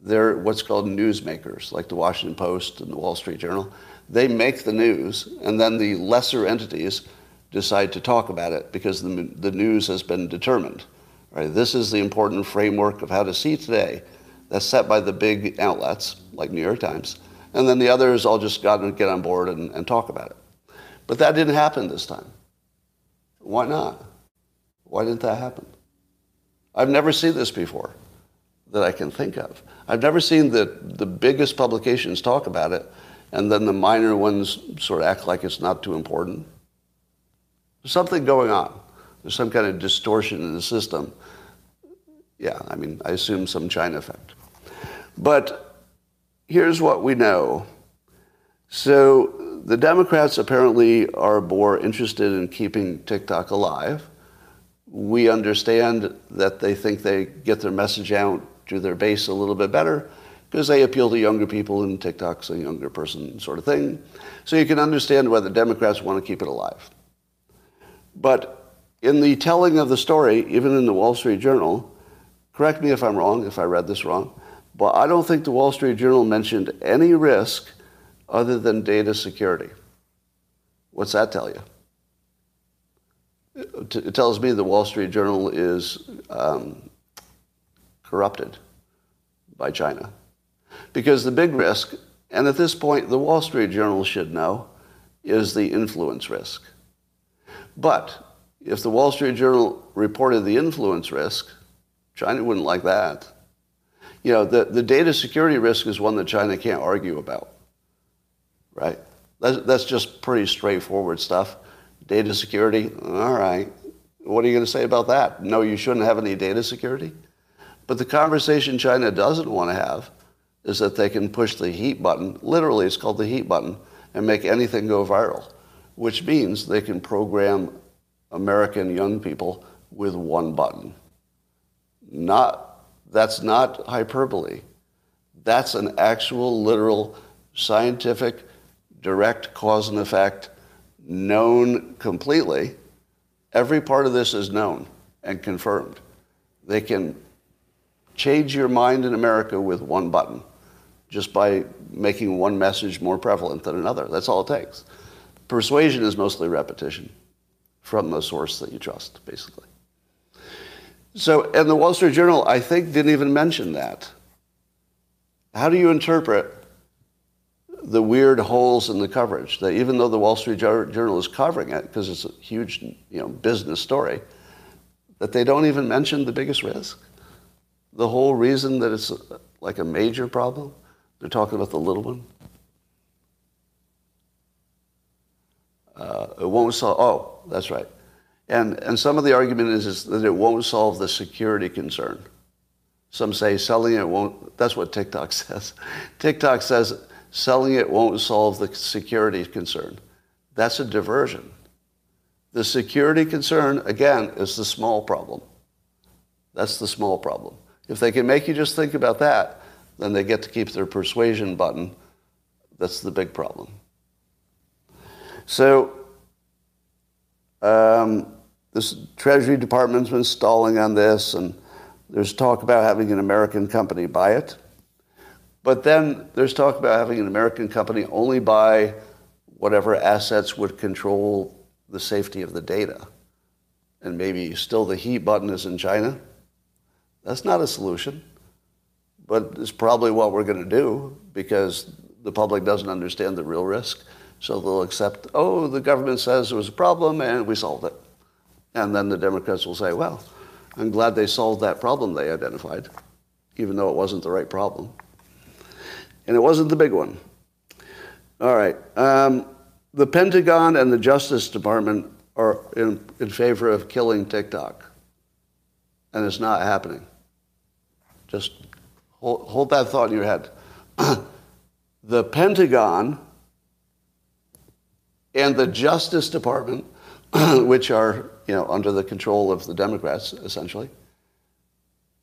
they're what's called newsmakers, like the Washington Post and the Wall Street Journal. They make the news, and then the lesser entities decide to talk about it because the, the news has been determined. Right? This is the important framework of how to see today that's set by the big outlets, like New York Times. And then the others all just got to get on board and, and talk about it. But that didn't happen this time. Why not? Why didn't that happen? I've never seen this before that I can think of. I've never seen the, the biggest publications talk about it and then the minor ones sort of act like it's not too important. There's something going on. There's some kind of distortion in the system. Yeah, I mean, I assume some China effect. But here's what we know. So the Democrats apparently are more interested in keeping TikTok alive. We understand that they think they get their message out to their base a little bit better because they appeal to younger people and TikTok's a younger person sort of thing. So you can understand why the Democrats want to keep it alive. But in the telling of the story, even in the Wall Street Journal, correct me if I'm wrong, if I read this wrong, but I don't think the Wall Street Journal mentioned any risk other than data security. What's that tell you? It tells me the Wall Street Journal is um, corrupted by China. Because the big risk, and at this point the Wall Street Journal should know, is the influence risk. But if the Wall Street Journal reported the influence risk, China wouldn't like that. You know, the, the data security risk is one that China can't argue about right? That's, that's just pretty straightforward stuff. Data security, all right. What are you going to say about that? No, you shouldn't have any data security? But the conversation China doesn't want to have is that they can push the heat button, literally it's called the heat button, and make anything go viral, which means they can program American young people with one button. Not, that's not hyperbole. That's an actual, literal, scientific direct cause and effect, known completely. Every part of this is known and confirmed. They can change your mind in America with one button just by making one message more prevalent than another. That's all it takes. Persuasion is mostly repetition from the source that you trust, basically. So, and the Wall Street Journal, I think, didn't even mention that. How do you interpret the weird holes in the coverage. That even though the Wall Street Journal is covering it because it's a huge, you know, business story, that they don't even mention the biggest risk. The whole reason that it's like a major problem, they're talking about the little one. Uh, it won't solve. Oh, that's right. And and some of the argument is, is that it won't solve the security concern. Some say selling it won't. That's what TikTok says. TikTok says Selling it won't solve the security concern. That's a diversion. The security concern, again, is the small problem. That's the small problem. If they can make you just think about that, then they get to keep their persuasion button. That's the big problem. So, um, this Treasury Department's been stalling on this, and there's talk about having an American company buy it. But then there's talk about having an American company only buy whatever assets would control the safety of the data. And maybe still the heat button is in China. That's not a solution, but it's probably what we're going to do because the public doesn't understand the real risk. So they'll accept, oh, the government says there was a problem and we solved it. And then the Democrats will say, well, I'm glad they solved that problem they identified, even though it wasn't the right problem. And it wasn't the big one. All right. Um, the Pentagon and the Justice Department are in, in favor of killing TikTok. And it's not happening. Just hold, hold that thought in your head. the Pentagon and the Justice Department, which are you know, under the control of the Democrats, essentially,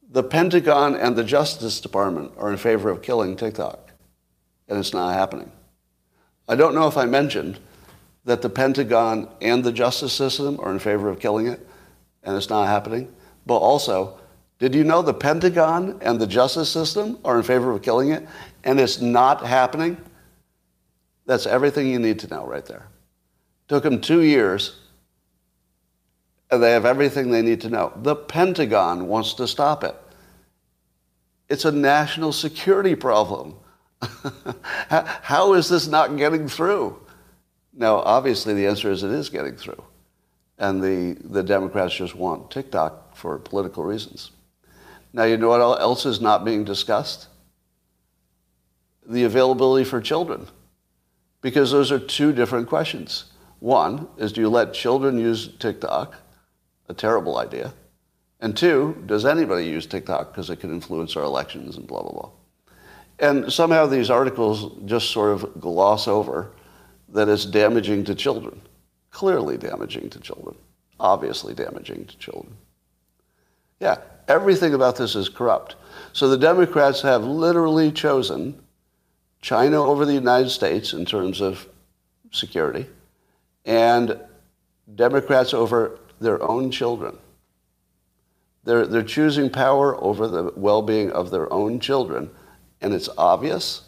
the Pentagon and the Justice Department are in favor of killing TikTok. And it's not happening. I don't know if I mentioned that the Pentagon and the justice system are in favor of killing it, and it's not happening. But also, did you know the Pentagon and the justice system are in favor of killing it, and it's not happening? That's everything you need to know right there. Took them two years, and they have everything they need to know. The Pentagon wants to stop it. It's a national security problem. How is this not getting through? Now, obviously, the answer is it is getting through. And the, the Democrats just want TikTok for political reasons. Now, you know what else is not being discussed? The availability for children. Because those are two different questions. One is do you let children use TikTok? A terrible idea. And two, does anybody use TikTok because it can influence our elections and blah, blah, blah. And somehow these articles just sort of gloss over that it's damaging to children. Clearly damaging to children. Obviously damaging to children. Yeah, everything about this is corrupt. So the Democrats have literally chosen China over the United States in terms of security, and Democrats over their own children. They're, they're choosing power over the well being of their own children, and it's obvious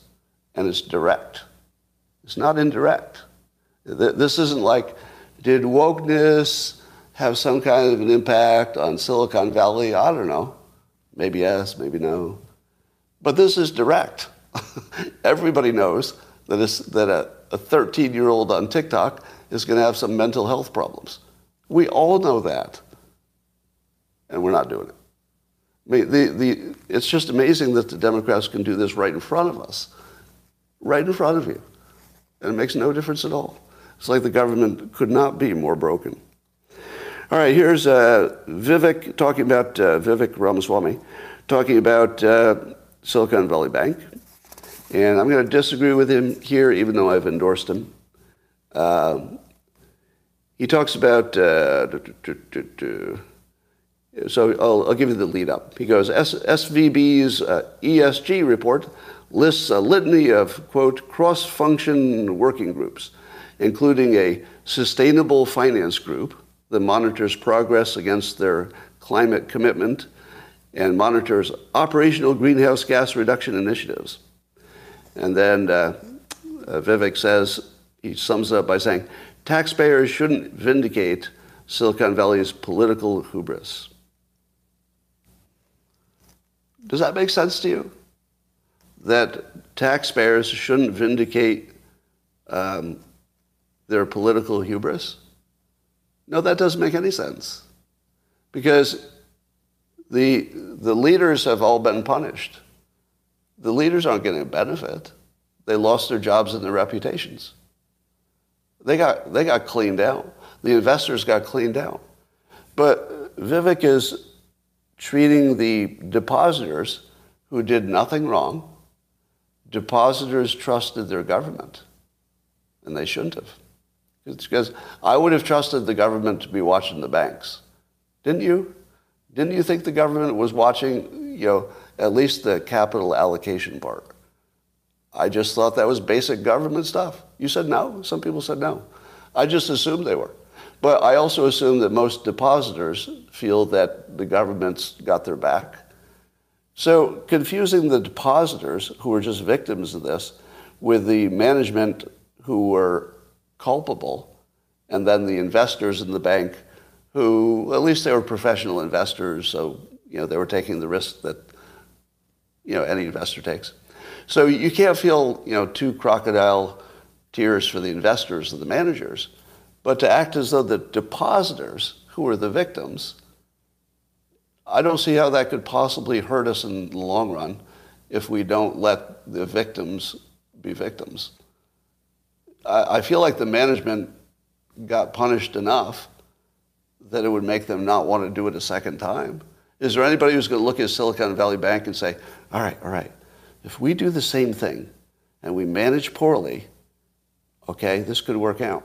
and it's direct. It's not indirect. This isn't like, did wokeness have some kind of an impact on Silicon Valley? I don't know. Maybe yes, maybe no. But this is direct. Everybody knows that, that a 13 year old on TikTok is going to have some mental health problems. We all know that. And we're not doing it. The, the, it's just amazing that the Democrats can do this right in front of us, right in front of you. And it makes no difference at all. It's like the government could not be more broken. All right, here's uh, Vivek talking about uh, Vivek Ramaswamy talking about uh, Silicon Valley Bank. And I'm going to disagree with him here, even though I've endorsed him. Uh, he talks about. Uh, so I'll, I'll, give you the lead up. He goes SVB's uh, ESG report lists a litany of, quote, cross function working groups, including a sustainable finance group that monitors progress against their climate commitment and monitors operational greenhouse gas reduction initiatives. And then uh, uh, Vivek says, he sums it up by saying, taxpayers shouldn't vindicate Silicon Valley's political hubris. Does that make sense to you? that taxpayers shouldn't vindicate um, their political hubris? No, that doesn't make any sense. Because the, the leaders have all been punished. The leaders aren't getting a benefit. They lost their jobs and their reputations. They got, they got cleaned out. The investors got cleaned out. But Vivek is treating the depositors who did nothing wrong depositors trusted their government, and they shouldn't have. It's because I would have trusted the government to be watching the banks. Didn't you? Didn't you think the government was watching, you know, at least the capital allocation part? I just thought that was basic government stuff. You said no. Some people said no. I just assumed they were. But I also assumed that most depositors feel that the government's got their back. So confusing the depositors, who were just victims of this, with the management who were culpable, and then the investors in the bank who, at least they were professional investors, so you know they were taking the risk that you know any investor takes. So you can't feel you know two crocodile tears for the investors and the managers, but to act as though the depositors, who were the victims, I don't see how that could possibly hurt us in the long run if we don't let the victims be victims. I, I feel like the management got punished enough that it would make them not want to do it a second time. Is there anybody who's going to look at Silicon Valley Bank and say, all right, all right, if we do the same thing and we manage poorly, okay, this could work out.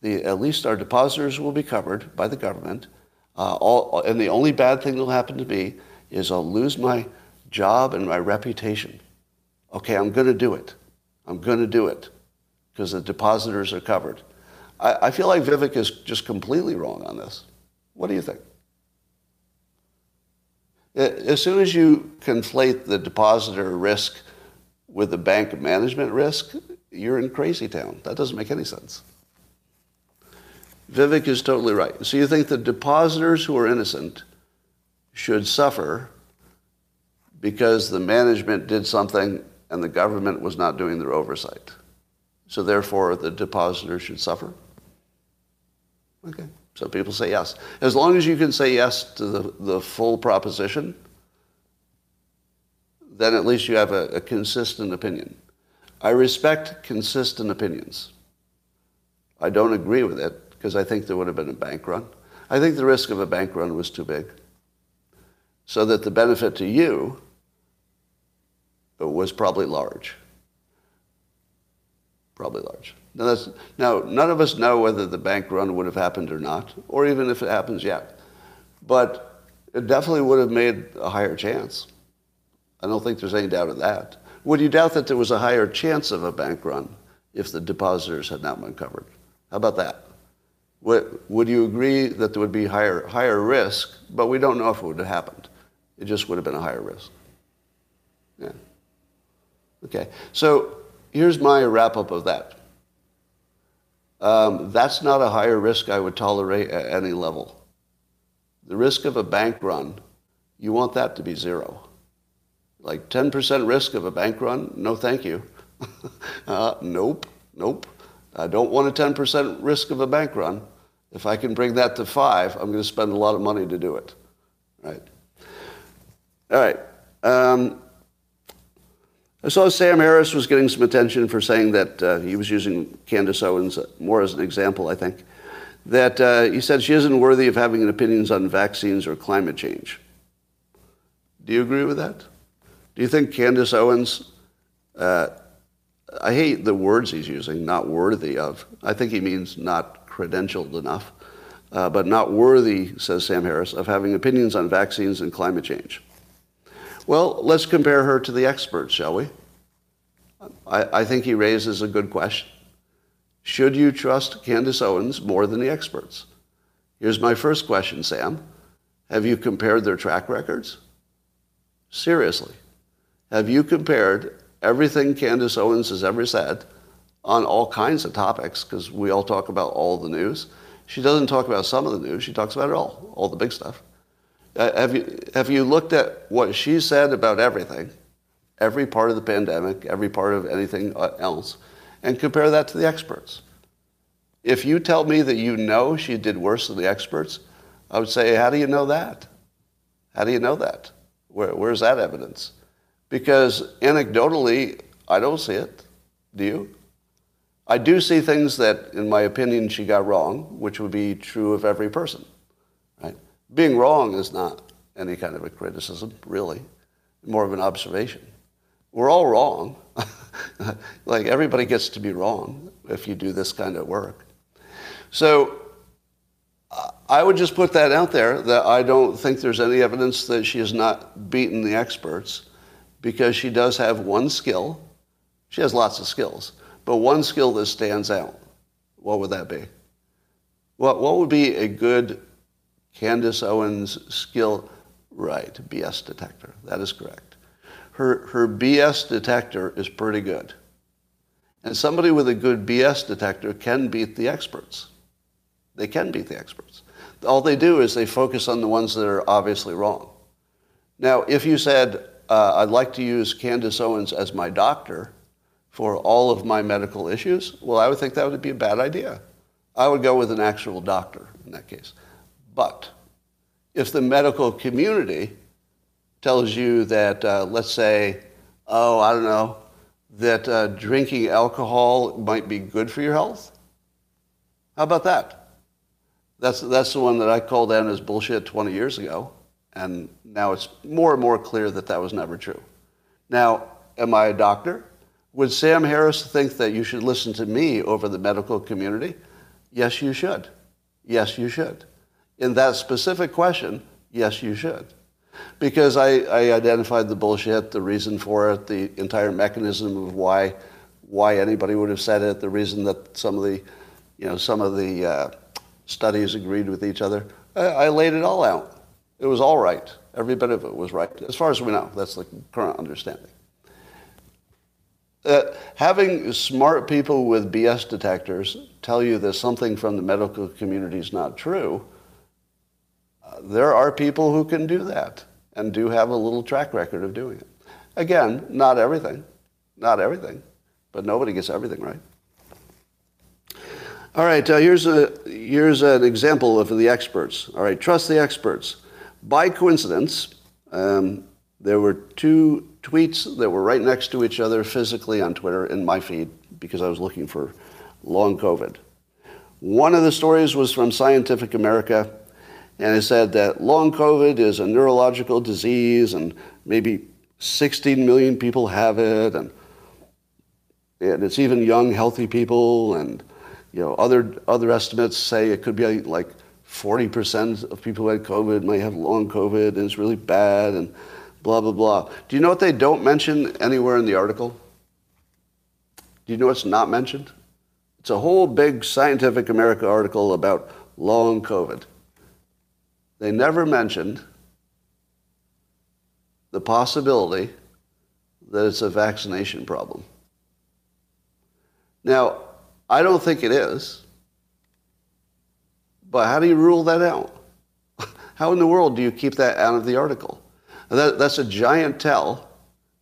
The, at least our depositors will be covered by the government. Uh, all, and the only bad thing that will happen to me is I'll lose my job and my reputation. Okay, I'm going to do it. I'm going to do it because the depositors are covered. I, I feel like Vivek is just completely wrong on this. What do you think? As soon as you conflate the depositor risk with the bank management risk, you're in crazy town. That doesn't make any sense. Vivek is totally right. So you think the depositors who are innocent should suffer because the management did something and the government was not doing their oversight. So therefore, the depositors should suffer? Okay. So people say yes. As long as you can say yes to the, the full proposition, then at least you have a, a consistent opinion. I respect consistent opinions. I don't agree with it because I think there would have been a bank run. I think the risk of a bank run was too big. So that the benefit to you uh, was probably large. Probably large. Now, now, none of us know whether the bank run would have happened or not, or even if it happens yet. But it definitely would have made a higher chance. I don't think there's any doubt of that. Would you doubt that there was a higher chance of a bank run if the depositors had not been covered? How about that? Would, would you agree that there would be higher, higher risk, but we don't know if it would have happened? It just would have been a higher risk. Yeah. Okay. So here's my wrap up of that. Um, that's not a higher risk I would tolerate at any level. The risk of a bank run, you want that to be zero. Like 10% risk of a bank run? No, thank you. uh, nope, nope. I don't want a 10% risk of a bank run. If I can bring that to five, I'm going to spend a lot of money to do it. Right? All right. Um, I saw Sam Harris was getting some attention for saying that uh, he was using Candace Owens more as an example, I think. That uh, he said she isn't worthy of having opinions on vaccines or climate change. Do you agree with that? Do you think Candace Owens, uh, I hate the words he's using, not worthy of. I think he means not credentialed enough, uh, but not worthy, says Sam Harris, of having opinions on vaccines and climate change. Well, let's compare her to the experts, shall we? I, I think he raises a good question. Should you trust Candace Owens more than the experts? Here's my first question, Sam. Have you compared their track records? Seriously. Have you compared everything Candace Owens has ever said on all kinds of topics, because we all talk about all the news. She doesn't talk about some of the news, she talks about it all, all the big stuff. Uh, have, you, have you looked at what she said about everything, every part of the pandemic, every part of anything uh, else, and compare that to the experts? If you tell me that you know she did worse than the experts, I would say, how do you know that? How do you know that? Where, where's that evidence? Because anecdotally, I don't see it. Do you? I do see things that, in my opinion, she got wrong, which would be true of every person Right? being wrong is not any kind of a criticism, really, more of an observation. We're all wrong. like everybody gets to be wrong if you do this kind of work. So I would just put that out there that I don't think there's any evidence that she has not beaten the experts because she does have one skill. She has lots of skills, but one skill that stands out. What would that be? What, what would be a good Candace Owens skill? Right, BS detector. That is correct. Her, her BS detector is pretty good. And somebody with a good BS detector can beat the experts. They can beat the experts. All they do is they focus on the ones that are obviously wrong. Now, if you said, uh, I'd like to use Candace Owens as my doctor for all of my medical issues, well, I would think that would be a bad idea. I would go with an actual doctor in that case. But if the medical community tells you that, uh, let's say, oh, I don't know, that uh, drinking alcohol might be good for your health, how about that? That's, that's the one that I called out as bullshit 20 years ago, and now it's more and more clear that that was never true. Now, am I a doctor? Would Sam Harris think that you should listen to me over the medical community? Yes, you should. Yes, you should. In that specific question, yes, you should. Because I, I identified the bullshit, the reason for it, the entire mechanism of why, why anybody would have said it, the reason that some of the, you know, some of the uh, studies agreed with each other. I, I laid it all out. It was all right. Every bit of it was right, as far as we know. That's the current understanding. Uh, having smart people with BS detectors tell you that something from the medical community is not true, uh, there are people who can do that and do have a little track record of doing it. Again, not everything, not everything, but nobody gets everything right. All right, uh, here's, a, here's an example of the experts. All right, trust the experts. By coincidence, um, there were two tweets that were right next to each other physically on Twitter in my feed because I was looking for long COVID. One of the stories was from Scientific America, and it said that long COVID is a neurological disease, and maybe 16 million people have it, and, and it's even young, healthy people, and you know, other, other estimates say it could be like 40% of people who had COVID may have long COVID and it's really bad and blah, blah, blah. Do you know what they don't mention anywhere in the article? Do you know what's not mentioned? It's a whole big Scientific America article about long COVID. They never mentioned the possibility that it's a vaccination problem. Now, I don't think it is. But how do you rule that out? How in the world do you keep that out of the article? That, that's a giant tell.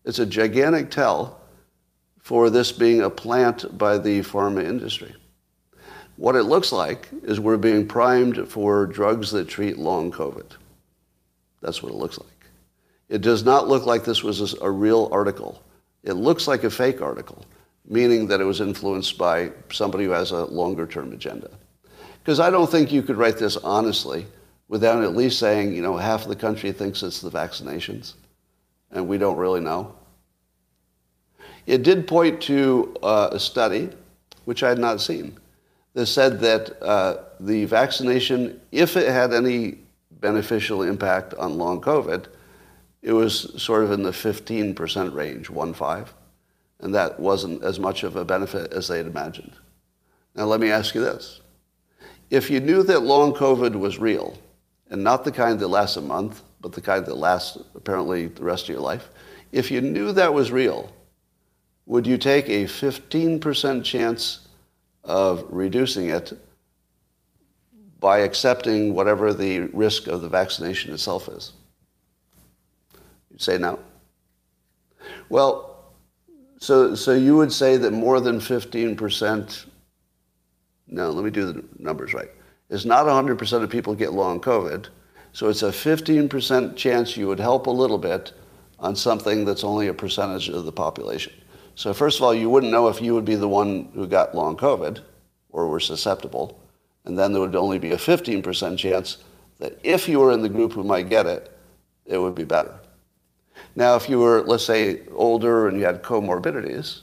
It's a gigantic tell for this being a plant by the pharma industry. What it looks like is we're being primed for drugs that treat long COVID. That's what it looks like. It does not look like this was a real article. It looks like a fake article meaning that it was influenced by somebody who has a longer term agenda. Because I don't think you could write this honestly without at least saying, you know, half of the country thinks it's the vaccinations, and we don't really know. It did point to uh, a study, which I had not seen, that said that uh, the vaccination, if it had any beneficial impact on long COVID, it was sort of in the 15% range, one five and that wasn't as much of a benefit as they had imagined. Now, let me ask you this. If you knew that long COVID was real, and not the kind that lasts a month, but the kind that lasts apparently the rest of your life, if you knew that was real, would you take a 15% chance of reducing it by accepting whatever the risk of the vaccination itself is? You'd say no. Well, so, so you would say that more than 15%, no, let me do the numbers right, is not 100% of people get long COVID. So it's a 15% chance you would help a little bit on something that's only a percentage of the population. So first of all, you wouldn't know if you would be the one who got long COVID or were susceptible. And then there would only be a 15% chance that if you were in the group who might get it, it would be better. Now, if you were, let's say, older and you had comorbidities,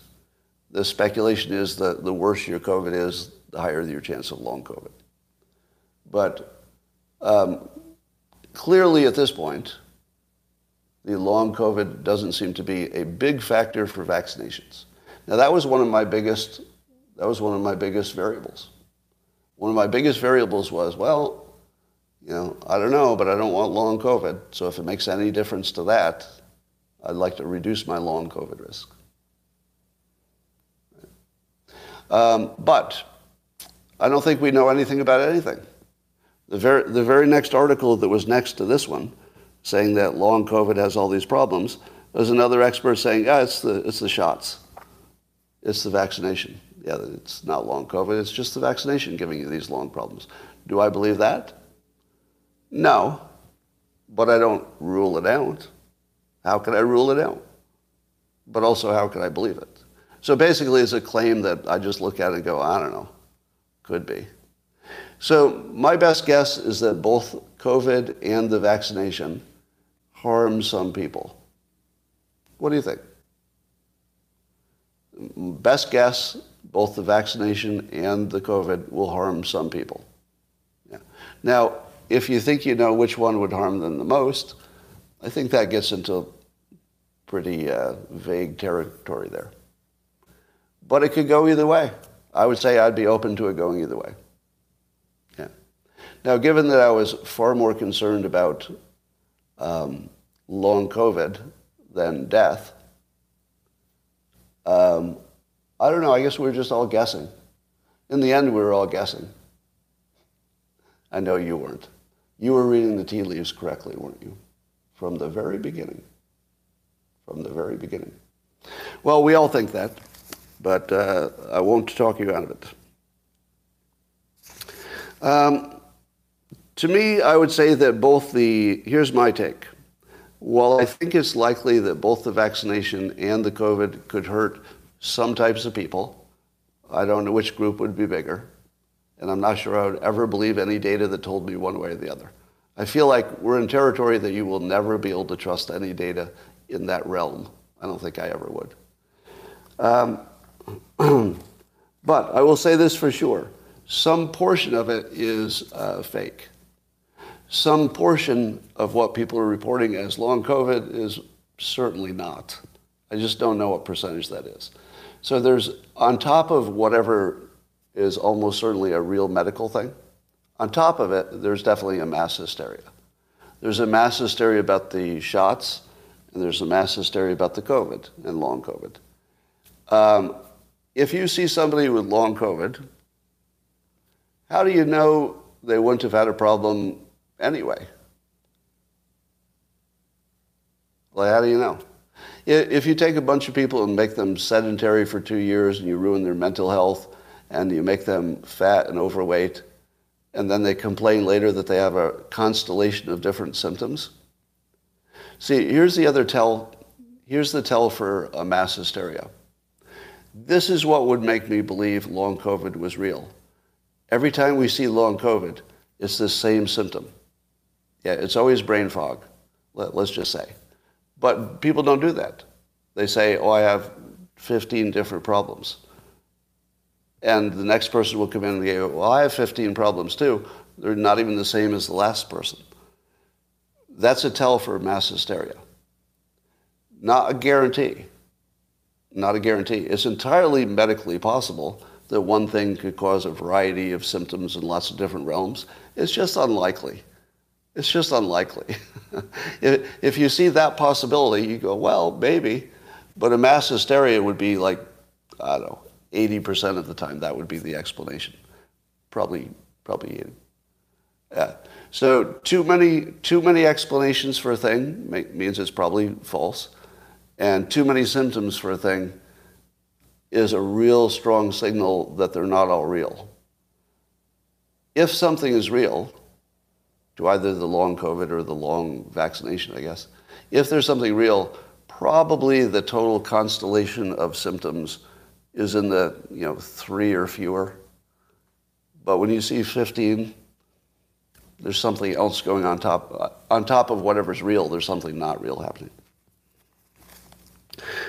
the speculation is that the worse your COVID is, the higher your chance of long COVID. But um, clearly at this point, the long COVID doesn't seem to be a big factor for vaccinations. Now that was one of my biggest, that was one of my biggest variables. One of my biggest variables was, well, you know, I don't know, but I don't want long COVID. So if it makes any difference to that, I'd like to reduce my long COVID risk. Um, but I don't think we know anything about anything. The very, the very next article that was next to this one, saying that long COVID has all these problems, was another expert saying, yeah, it's the, it's the shots. It's the vaccination. Yeah, it's not long COVID, it's just the vaccination giving you these long problems. Do I believe that? No, but I don't rule it out. How can I rule it out? But also, how can I believe it? So basically, it's a claim that I just look at and go, I don't know, could be. So my best guess is that both COVID and the vaccination harm some people. What do you think? Best guess, both the vaccination and the COVID will harm some people. Yeah. Now, if you think you know which one would harm them the most, I think that gets into pretty uh, vague territory there. But it could go either way. I would say I'd be open to it going either way. Now, given that I was far more concerned about um, long COVID than death, um, I don't know. I guess we were just all guessing. In the end, we were all guessing. I know you weren't. You were reading the tea leaves correctly, weren't you? From the very beginning. From the very beginning. Well, we all think that but uh, I won't talk you out of it. Um, to me, I would say that both the, here's my take. While I think it's likely that both the vaccination and the COVID could hurt some types of people, I don't know which group would be bigger. And I'm not sure I would ever believe any data that told me one way or the other. I feel like we're in territory that you will never be able to trust any data in that realm. I don't think I ever would. Um, but I will say this for sure some portion of it is uh, fake. Some portion of what people are reporting as long COVID is certainly not. I just don't know what percentage that is. So there's, on top of whatever is almost certainly a real medical thing, on top of it, there's definitely a mass hysteria. There's a mass hysteria about the shots, and there's a mass hysteria about the COVID and long COVID. Um, if you see somebody with long COVID, how do you know they wouldn't have had a problem anyway? Well, how do you know? If you take a bunch of people and make them sedentary for two years and you ruin their mental health and you make them fat and overweight, and then they complain later that they have a constellation of different symptoms. See, here's the other tell. Here's the tell for a mass hysteria. This is what would make me believe long COVID was real. Every time we see long COVID, it's the same symptom. Yeah, it's always brain fog, let, us just say. But people don't do that. They say, oh, I have 15 different problems. And the next person will come in and go, well, I have 15 problems too. They're not even the same as the last person. That's a tell for mass hysteria. Not a guarantee not a guarantee. It's entirely medically possible that one thing could cause a variety of symptoms in lots of different realms. It's just unlikely. It's just unlikely. if, you see that possibility, you go, well, maybe. But a mass hysteria would be like, I don't know, 80% of the time that would be the explanation. Probably, probably 80. Yeah. So too many, too many explanations for a thing means it's probably false. And too many symptoms for a thing is a real strong signal that they're not all real. If something is real, to either the long COVID or the long vaccination, I guess, if there's something real, probably the total constellation of symptoms is in the you know three or fewer. But when you see 15, there's something else going on top on top of whatever's real. There's something not real happening.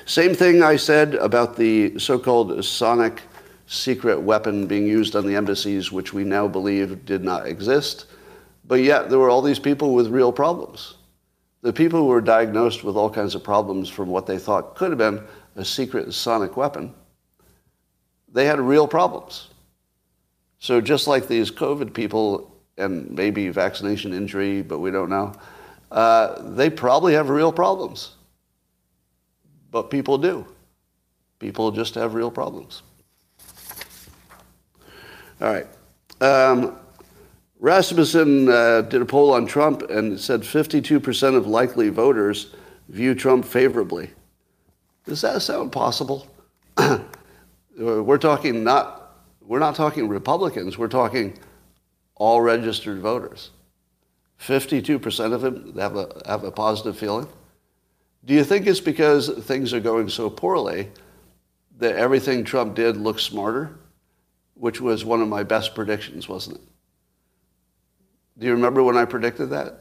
Same thing I said about the so called sonic secret weapon being used on the embassies, which we now believe did not exist. But yet, there were all these people with real problems. The people who were diagnosed with all kinds of problems from what they thought could have been a secret sonic weapon, they had real problems. So just like these COVID people and maybe vaccination injury, but we don't know, uh, they probably have real problems. But people do. People just have real problems. All right. Um, Rasmussen uh, did a poll on Trump and said 52% of likely voters view Trump favorably. Does that sound possible? we're talking not, we're not talking Republicans, we're talking all registered voters. 52% of them have a, have a positive feeling. Do you think it's because things are going so poorly that everything Trump did looks smarter? Which was one of my best predictions, wasn't it? Do you remember when I predicted that?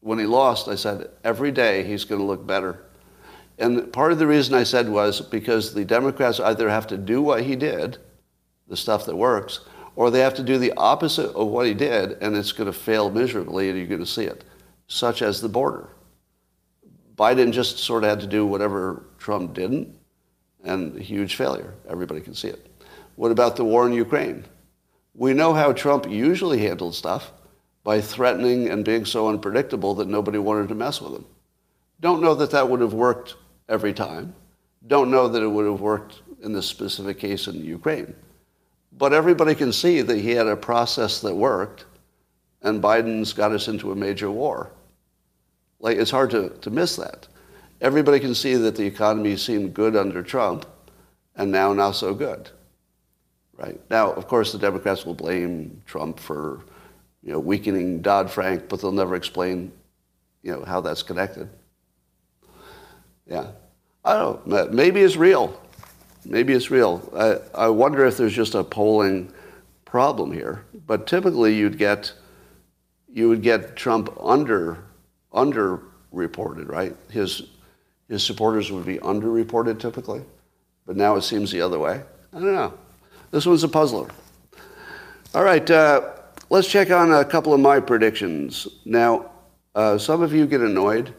When he lost, I said, every day he's going to look better. And part of the reason I said was because the Democrats either have to do what he did, the stuff that works, or they have to do the opposite of what he did, and it's going to fail miserably, and you're going to see it, such as the border. Biden just sort of had to do whatever Trump didn't, and a huge failure. Everybody can see it. What about the war in Ukraine? We know how Trump usually handled stuff by threatening and being so unpredictable that nobody wanted to mess with him. Don't know that that would have worked every time. Don't know that it would have worked in this specific case in Ukraine. But everybody can see that he had a process that worked, and Biden's got us into a major war. Like, it's hard to, to miss that. Everybody can see that the economy seemed good under Trump, and now not so good. Right? Now, of course, the Democrats will blame Trump for you know, weakening Dodd-Frank, but they'll never explain you know, how that's connected. Yeah. I don't know. Maybe it's real. Maybe it's real. I, I wonder if there's just a polling problem here. But typically you'd get you would get Trump under underreported, right? His his supporters would be underreported typically. But now it seems the other way. I don't know. This one's a puzzler. All right, uh, let's check on a couple of my predictions. Now, uh, some of you get annoyed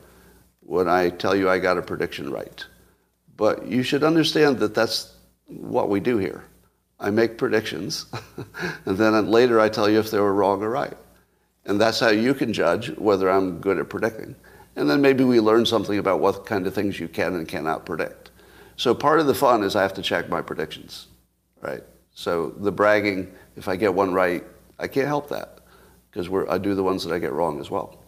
when I tell you I got a prediction right. But you should understand that that's what we do here. I make predictions, and then later I tell you if they were wrong or right. And that's how you can judge whether I'm good at predicting. And then maybe we learn something about what kind of things you can and cannot predict. So part of the fun is I have to check my predictions, right? So the bragging, if I get one right, I can't help that because I do the ones that I get wrong as well.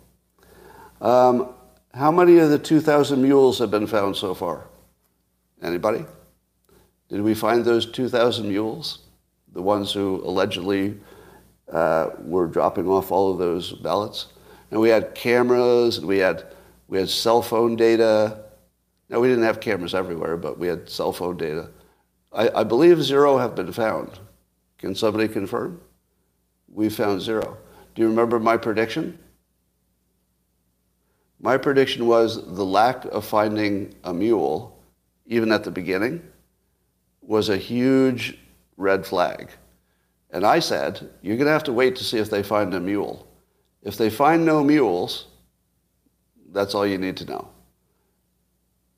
Um, how many of the 2,000 mules have been found so far? Anybody? Did we find those 2,000 mules? The ones who allegedly uh, were dropping off all of those ballots? And we had cameras and we had, we had cell phone data. Now, we didn't have cameras everywhere, but we had cell phone data. I, I believe zero have been found. Can somebody confirm? We found zero. Do you remember my prediction? My prediction was the lack of finding a mule, even at the beginning, was a huge red flag. And I said, you're going to have to wait to see if they find a mule. If they find no mules, that's all you need to know.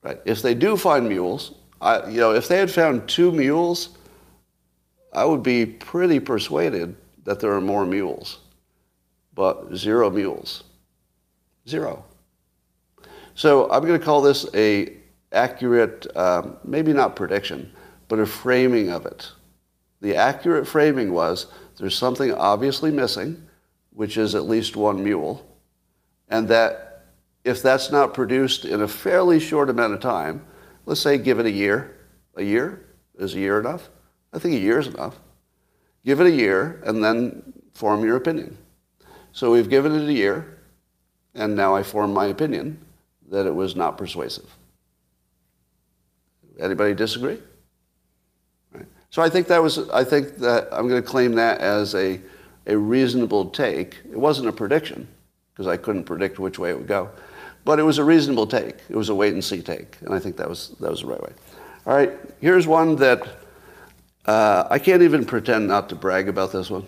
Right? If they do find mules, I, you know, if they had found two mules, I would be pretty persuaded that there are more mules. But zero mules. Zero. So I'm going to call this a accurate, um, maybe not prediction, but a framing of it. The accurate framing was there's something obviously missing, which is at least one mule, and that if that's not produced in a fairly short amount of time, let's say give it a year, a year, is a year enough? I think a year is enough. Give it a year and then form your opinion. So we've given it a year, and now I form my opinion that it was not persuasive. Anybody disagree? Right. So I think that was, I think that I'm going to claim that as a, a reasonable take. It wasn't a prediction, because I couldn't predict which way it would go. But it was a reasonable take. It was a wait and see take. And I think that was, that was the right way. All right, here's one that Uh, I can't even pretend not to brag about this one.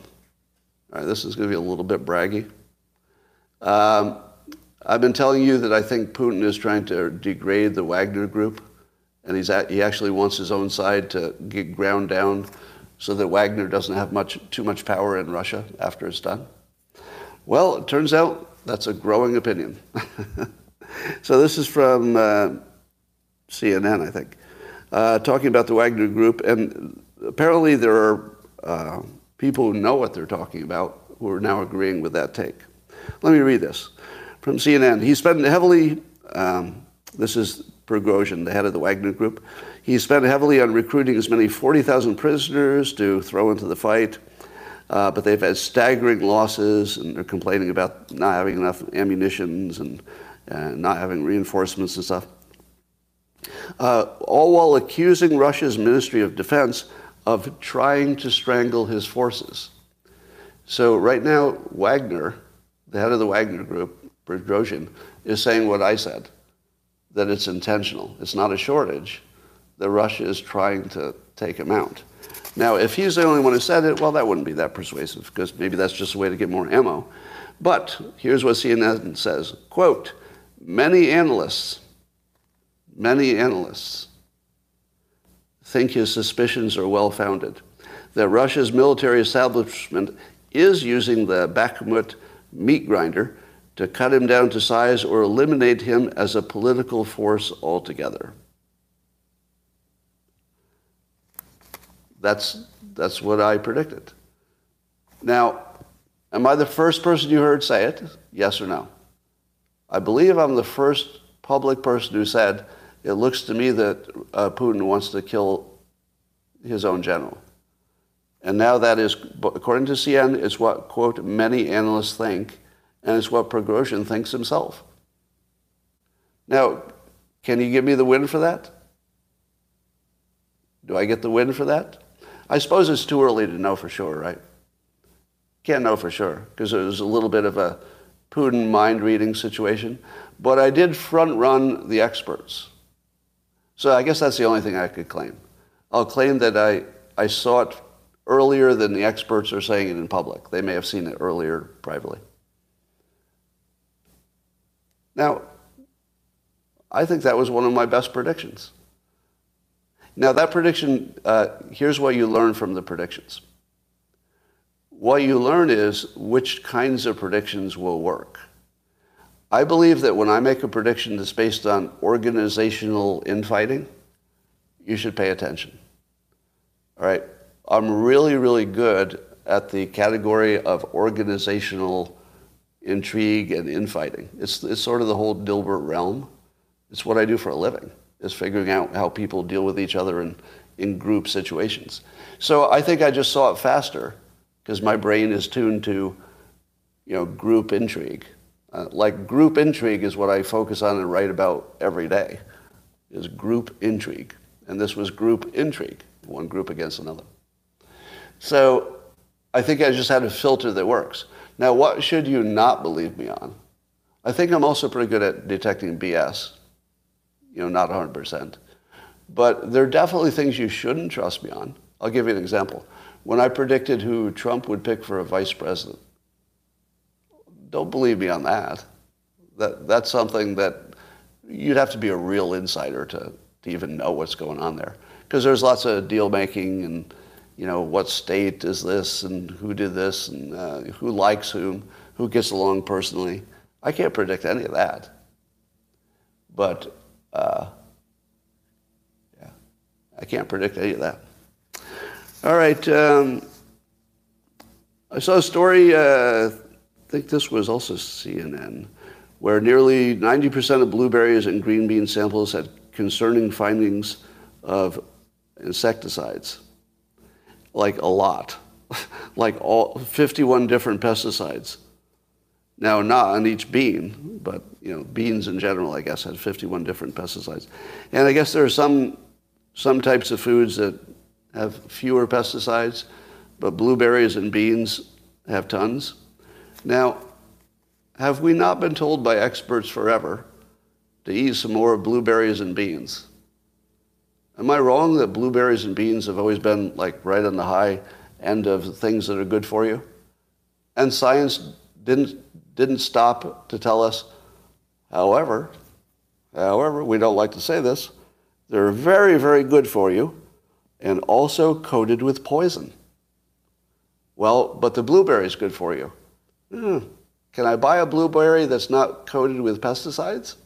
All right, this is going to be a little bit braggy. Um, I've been telling you that I think Putin is trying to degrade the Wagner group, and he's at, he actually wants his own side to get ground down so that Wagner doesn't have much, too much power in Russia after it's done. Well, it turns out that's a growing opinion. so this is from uh, CNN, I think, uh, talking about the Wagner group, and apparently there are uh, people who know what they're talking about who are now agreeing with that take. Let me read this from CNN. He spent heavily, um, this is Prigozhin, the head of the Wagner Group, he spent heavily on recruiting as many 40,000 prisoners to throw into the fight, uh, but they've had staggering losses and they're complaining about not having enough ammunitions and not having reinforcements and stuff. Uh, all while accusing Russia's Ministry of Defense of trying to strangle his forces. So right now, Wagner, the head of the Wagner Group, Prigozhin, is saying what I said, that it's intentional. It's not a shortage, that Russia is trying to take him out. Now, if he's the only one who said it, well, that wouldn't be that persuasive, because maybe that's just a way to get more ammo. But here's what CNN says, quote, many analysts, many analysts think his suspicions are well-founded, that Russia's military establishment is using the Bakhmut meat grinder to cut him down to size or eliminate him as a political force altogether. That's, that's what I predicted. Now, am I the first person you heard say it? Yes or no? I believe I'm the first public person who said, it looks to me that uh, Putin wants to kill his own general. And now that is, according to CNN, it's what, quote, many analysts think and it's what Prigozhin thinks himself. Now, can you give me the win for that? Do I get the win for that? I suppose it's too early to know for sure, right? Can't know for sure because it was a little bit of a Putin mind reading situation. But I did front run the experts. So I guess that's the only thing I could claim. I'll claim that I, I saw it earlier than the experts are saying it in public. They may have seen it earlier privately. Now, I think that was one of my best predictions. Now, that prediction, uh, here's what you learn from the predictions. What you learn is which kinds of predictions will work. I believe that when I make a prediction that's based on organizational infighting, you should pay attention. All right? I'm really, really good at the category of organizational intrigue and infighting. It's, it's sort of the whole Dilbert realm. It's what I do for a living, is figuring out how people deal with each other in, in group situations. So I think I just saw it faster because my brain is tuned to, you know, group intrigue. Uh, like group intrigue is what I focus on and write about every day, is group intrigue. And this was group intrigue, one group against another. So I think I just had a filter that works. Now, what should you not believe me on? I think I'm also pretty good at detecting BS. You know, not 100%. But there are definitely things you shouldn't trust me on. I'll give you an example. When I predicted who Trump would pick for a vice president, don't believe me on that. that that's something that you'd have to be a real insider to, to even know what's going on there. Because there's lots of deal making and you know, what state is this and who did this and uh, who likes whom, who gets along personally. I can't predict any of that. But, uh, yeah, I can't predict any of that. All right. Um, I saw a story, uh, think this was also CNN, where nearly 90% of blueberries and green bean samples had concerning findings of insecticides like a lot, like all 51 different pesticides. Now, not on each bean, but you know, beans in general, I guess, had 51 different pesticides. And I guess there are some some types of foods that have fewer pesticides, but blueberries and beans have tons. Now, have we not been told by experts forever to eat some more blueberries and beans? Am I wrong that blueberries and beans have always been like right on the high end of things that are good for you? And science didn't, didn't stop to tell us, however, however, we don't like to say this, they're very, very good for you and also coated with poison. Well, but the blueberry is good for you. Hmm. Can I buy a blueberry that's not coated with pesticides?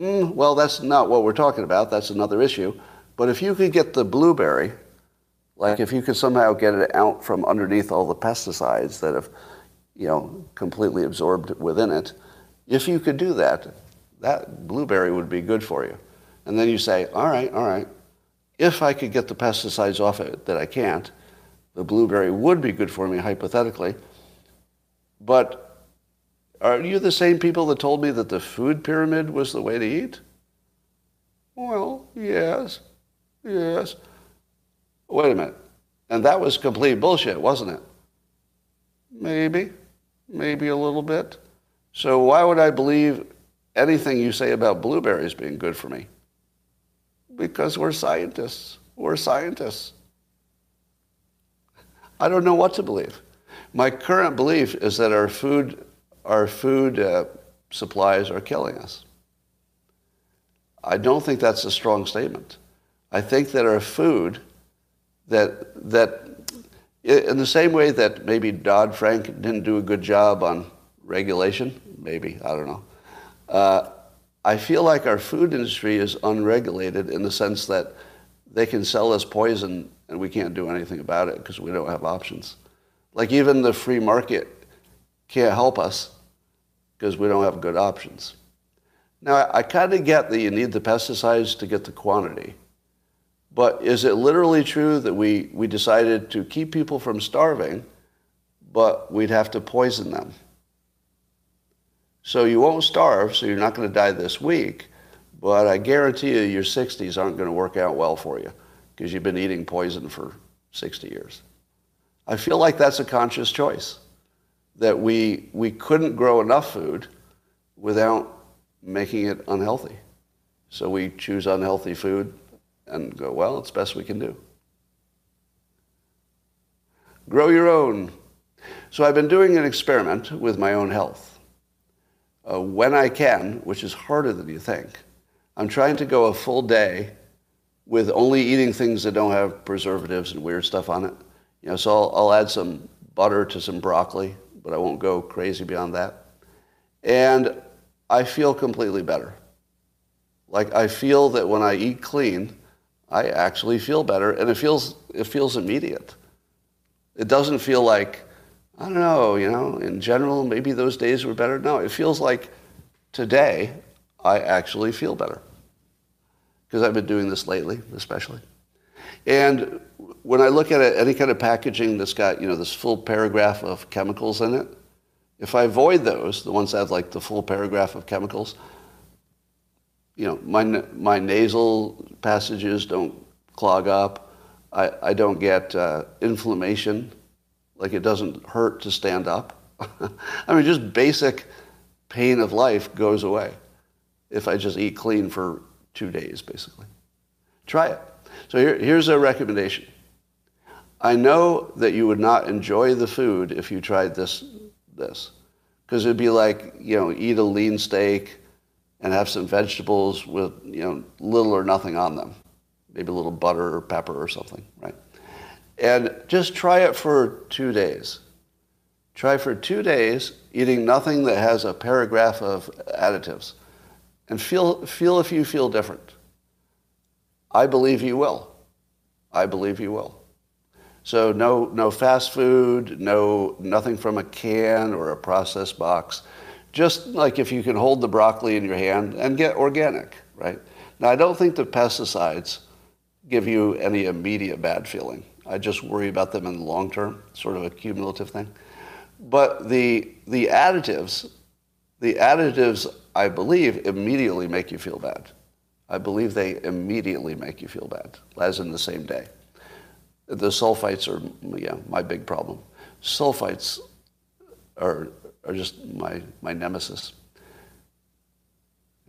Mm, well, that's not what we're talking about. That's another issue. But if you could get the blueberry, like if you could somehow get it out from underneath all the pesticides that have, you know, completely absorbed within it, if you could do that, that blueberry would be good for you. And then you say, all right, all right, if I could get the pesticides off it that I can't, the blueberry would be good for me hypothetically. But are you the same people that told me that the food pyramid was the way to eat? Well, yes, yes. Wait a minute. And that was complete bullshit, wasn't it? Maybe, maybe a little bit. So why would I believe anything you say about blueberries being good for me? Because we're scientists. We're scientists. I don't know what to believe. My current belief is that our food our food uh, supplies are killing us. I don't think that's a strong statement. I think that our food, that, that in the same way that maybe Dodd-Frank didn't do a good job on regulation, maybe, I don't know. Uh, I feel like our food industry is unregulated in the sense that they can sell us poison and we can't do anything about it because we don't have options. Like even the free market can't help us because we don't have good options. Now, I kind of get that you need the pesticides to get the quantity. But is it literally true that we, we decided to keep people from starving, but we'd have to poison them? So you won't starve, so you're not going to die this week, but I guarantee you your 60s aren't going to work out well for you because you've been eating poison for 60 years. I feel like that's a conscious choice that we, we couldn't grow enough food without making it unhealthy. So we choose unhealthy food and go, well, it's best we can do. Grow your own. So I've been doing an experiment with my own health. Uh, when I can, which is harder than you think, I'm trying to go a full day with only eating things that don't have preservatives and weird stuff on it. You know, so I'll, I'll add some butter to some broccoli but I won't go crazy beyond that. And I feel completely better. Like I feel that when I eat clean, I actually feel better, and it feels it feels immediate. It doesn't feel like I don't know, you know, in general maybe those days were better. No, it feels like today I actually feel better because I've been doing this lately, especially. And when I look at it, any kind of packaging that's got, you know, this full paragraph of chemicals in it, if I avoid those, the ones that have like the full paragraph of chemicals, you know, my, my nasal passages don't clog up. I, I don't get uh, inflammation. Like it doesn't hurt to stand up. I mean, just basic pain of life goes away if I just eat clean for two days, basically. Try it. So here, here's a recommendation. I know that you would not enjoy the food if you tried this, this. Because it'd be like, you know, eat a lean steak and have some vegetables with, you know, little or nothing on them. Maybe a little butter or pepper or something, right? And just try it for two days. Try for two days eating nothing that has a paragraph of additives. And feel, feel if you feel different. I believe you will. I believe you will. So no, no fast food, no nothing from a can or a processed box. Just like if you can hold the broccoli in your hand and get organic, right? Now I don't think the pesticides give you any immediate bad feeling. I just worry about them in the long term, sort of a cumulative thing. But the the additives, the additives I believe immediately make you feel bad. I believe they immediately make you feel bad, as in the same day. The sulfites are, yeah, my big problem. Sulfites are, are just my, my nemesis.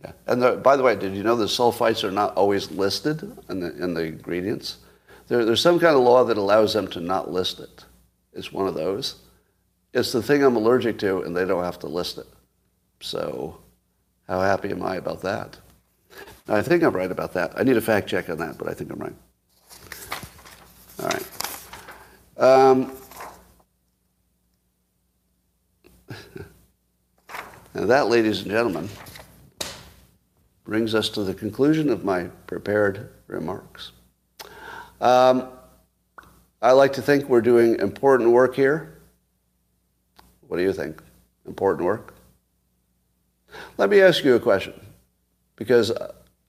Yeah. And the, by the way, did you know the sulfites are not always listed in the, in the ingredients? There, there's some kind of law that allows them to not list it. It's one of those. It's the thing I'm allergic to, and they don't have to list it. So, how happy am I about that? I think I'm right about that. I need a fact check on that, but I think I'm right. All right. Um, and that, ladies and gentlemen, brings us to the conclusion of my prepared remarks. Um, I like to think we're doing important work here. What do you think? Important work? Let me ask you a question, because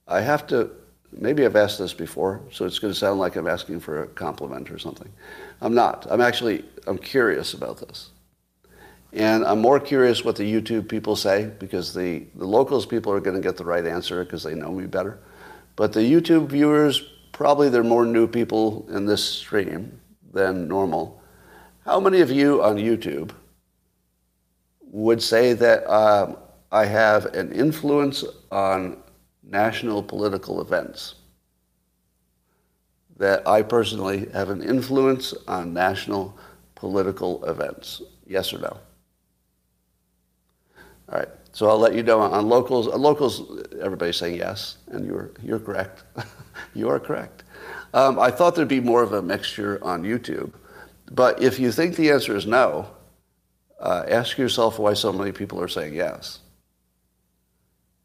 I have to, maybe I've asked this before, so it's going to sound like I'm asking for a compliment or something. I'm not. I'm actually, I'm curious about this. And I'm more curious what the YouTube people say, because the, the locals people are going to get the right answer because they know me better. But the YouTube viewers, probably there are more new people in this stream than normal. How many of you on YouTube would say that um, I have an influence on national political events. That I personally have an influence on national political events. Yes or no? All right. So I'll let you know on locals. On locals, everybody's saying yes, and you're you're correct. you are correct. Um, I thought there'd be more of a mixture on YouTube, but if you think the answer is no, uh, ask yourself why so many people are saying yes.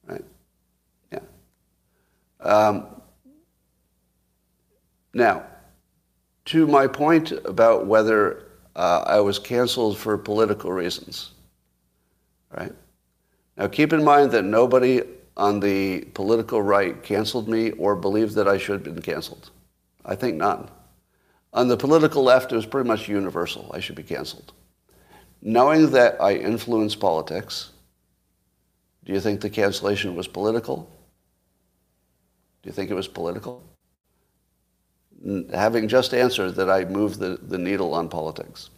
Right? Yeah. Um, now, to my point about whether uh, I was canceled for political reasons, right? Now, keep in mind that nobody on the political right canceled me or believed that I should have been canceled. I think none. On the political left, it was pretty much universal. I should be canceled. Knowing that I influence politics, do you think the cancellation was political? Do you think it was political? Having just answered that I moved the, the needle on politics.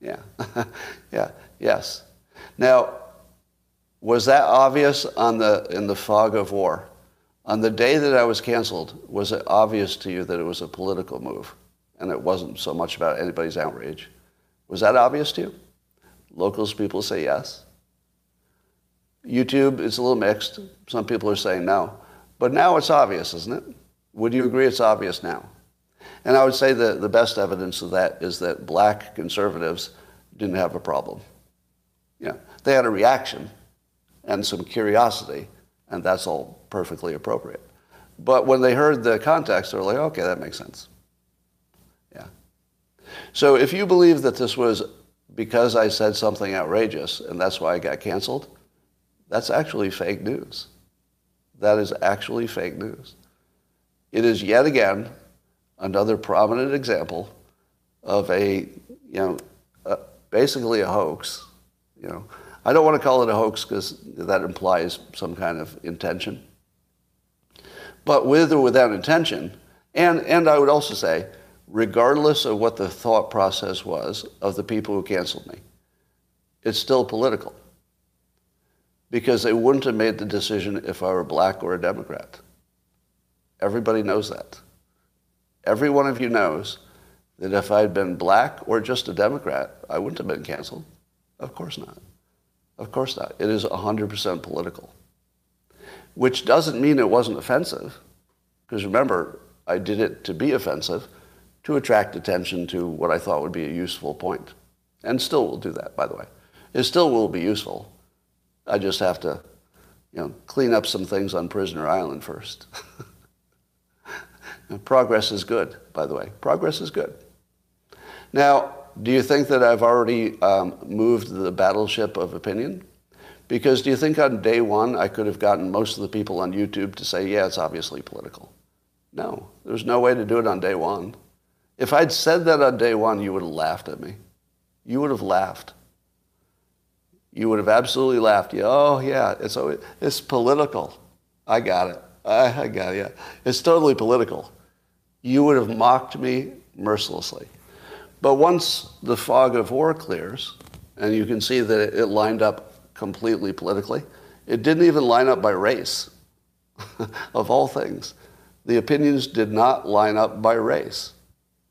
Yeah, yeah, yes. Now, was that obvious on the, in the fog of war? On the day that I was canceled, was it obvious to you that it was a political move and it wasn't so much about anybody's outrage? Was that obvious to you? Locals people say yes. YouTube is a little mixed. Some people are saying no. But now it's obvious, isn't it? Would you agree it's obvious now? And I would say that the best evidence of that is that black conservatives didn't have a problem. Yeah, they had a reaction and some curiosity, and that's all perfectly appropriate. But when they heard the context, they were like, okay, that makes sense. Yeah. So if you believe that this was because I said something outrageous and that's why I got canceled, that's actually fake news. That is actually fake news. It is yet again another prominent example of a, you know, basically a hoax. You know, I don't want to call it a hoax because that implies some kind of intention. But with or without intention, and, and I would also say, regardless of what the thought process was of the people who canceled me, it's still political because they wouldn't have made the decision if I were black or a Democrat. Everybody knows that. Every one of you knows that if I'd been black or just a Democrat, I wouldn't have been canceled. Of course not. Of course not. It is 100% political. Which doesn't mean it wasn't offensive, because remember, I did it to be offensive, to attract attention to what I thought would be a useful point. And still will do that, by the way. It still will be useful. I just have to, you know, clean up some things on Prisoner Island first. progress is good, by the way. Progress is good. Now, do you think that I've already um, moved the battleship of opinion? Because do you think on day one I could have gotten most of the people on YouTube to say, yeah, it's obviously political? No, there's no way to do it on day one. If I'd said that on day one, you would have laughed at me. You would have laughed you would have absolutely laughed. oh, yeah, it's, it's political. I got it. I, I got it, yeah. It's totally political. You would have mocked me mercilessly. But once the fog of war clears, and you can see that it lined up completely politically, It didn't even line up by race, of all things. The opinions did not line up by race.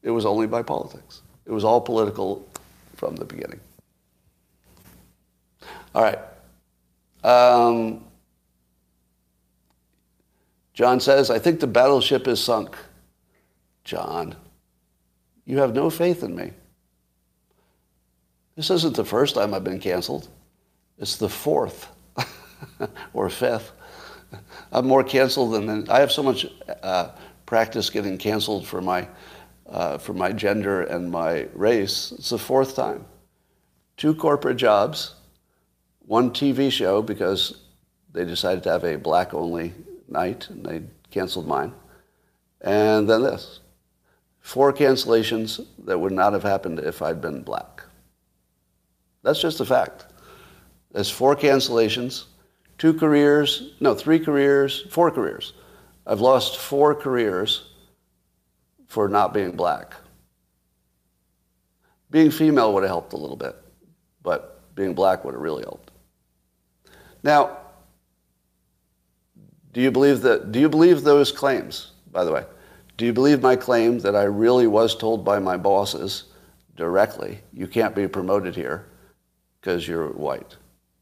It was only by politics. It was all political from the beginning. All right. Um, John says, I think the battleship is sunk. John, you have no faith in me. This isn't the first time I've been canceled. It's the fourth or fifth. I'm more canceled than I have so much uh, practice getting canceled for my uh, for my gender and my race. It's the fourth time. Two corporate jobs, one TV show because they decided to have a black only night and they canceled mine, and then this. Four cancellations that would not have happened if I'd been black. That's just a fact. There's four cancellations, two careers, no, three careers, four careers. I've lost four careers for not being black. Being female would have helped a little bit, but being black would have really helped. Now, do you believe that do you believe those claims, by the way? Do you believe my claim that I really was told by my bosses directly, you can't be promoted here because you're white?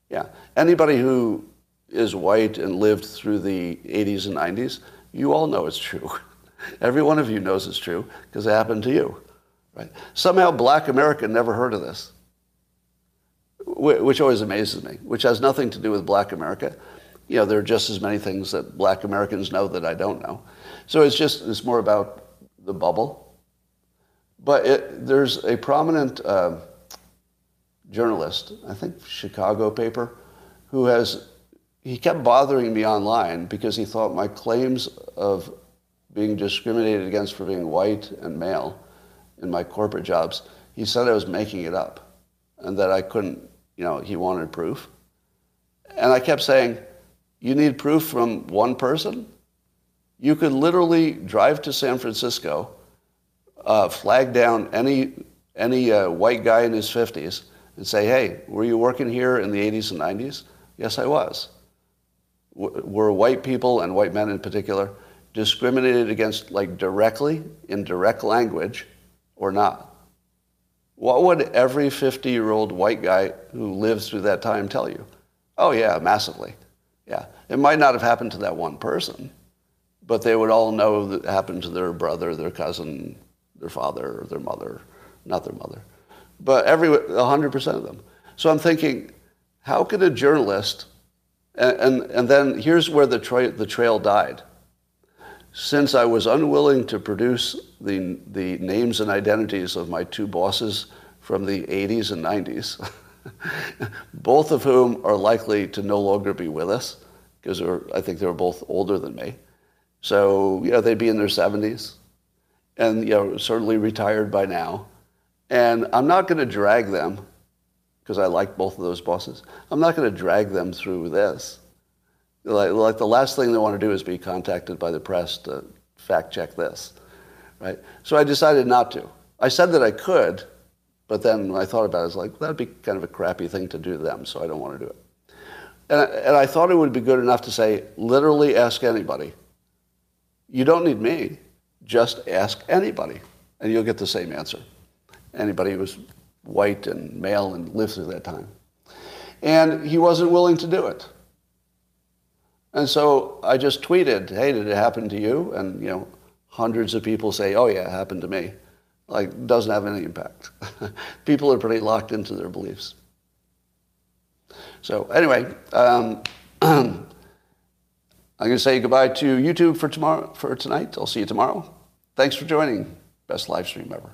Yeah. Anybody who is white and lived through the 80s and 90s, you all know it's true. Every one of you knows it's true because it happened to you. Right? Somehow black America never heard of this, which always amazes me, which has nothing to do with black America. You know, there are just as many things that black Americans know that I don't know. So it's just, it's more about the bubble. But it, there's a prominent uh, journalist, I think Chicago paper, who has, he kept bothering me online because he thought my claims of being discriminated against for being white and male in my corporate jobs, he said I was making it up and that I couldn't, you know, he wanted proof. And I kept saying, you need proof from one person? You could literally drive to San Francisco, uh, flag down any, any uh, white guy in his 50s, and say, hey, were you working here in the 80s and 90s? Yes, I was. W- were white people, and white men in particular, discriminated against like directly, in direct language, or not? What would every 50 year old white guy who lives through that time tell you? Oh, yeah, massively. Yeah. It might not have happened to that one person but they would all know that it happened to their brother, their cousin, their father, or their mother, not their mother. But every 100% of them. So I'm thinking, how could a journalist, and, and, and then here's where the, tra- the trail died. Since I was unwilling to produce the, the names and identities of my two bosses from the 80s and 90s, both of whom are likely to no longer be with us, because I think they were both older than me. So, you know, they'd be in their 70s and, you know, certainly retired by now. And I'm not going to drag them, because I like both of those bosses, I'm not going to drag them through this. Like, like the last thing they want to do is be contacted by the press to fact check this, right? So I decided not to. I said that I could, but then I thought about it, I was like, that'd be kind of a crappy thing to do to them, so I don't want to do it. And I, and I thought it would be good enough to say, literally ask anybody. You don't need me. Just ask anybody, and you'll get the same answer. Anybody who was white and male and lived through that time. And he wasn't willing to do it. And so I just tweeted, hey, did it happen to you? And, you know, hundreds of people say, oh, yeah, it happened to me. Like, doesn't have any impact. people are pretty locked into their beliefs. So anyway, um, I'm going to say goodbye to YouTube for tomorrow for tonight. I'll see you tomorrow. Thanks for joining. Best live stream ever.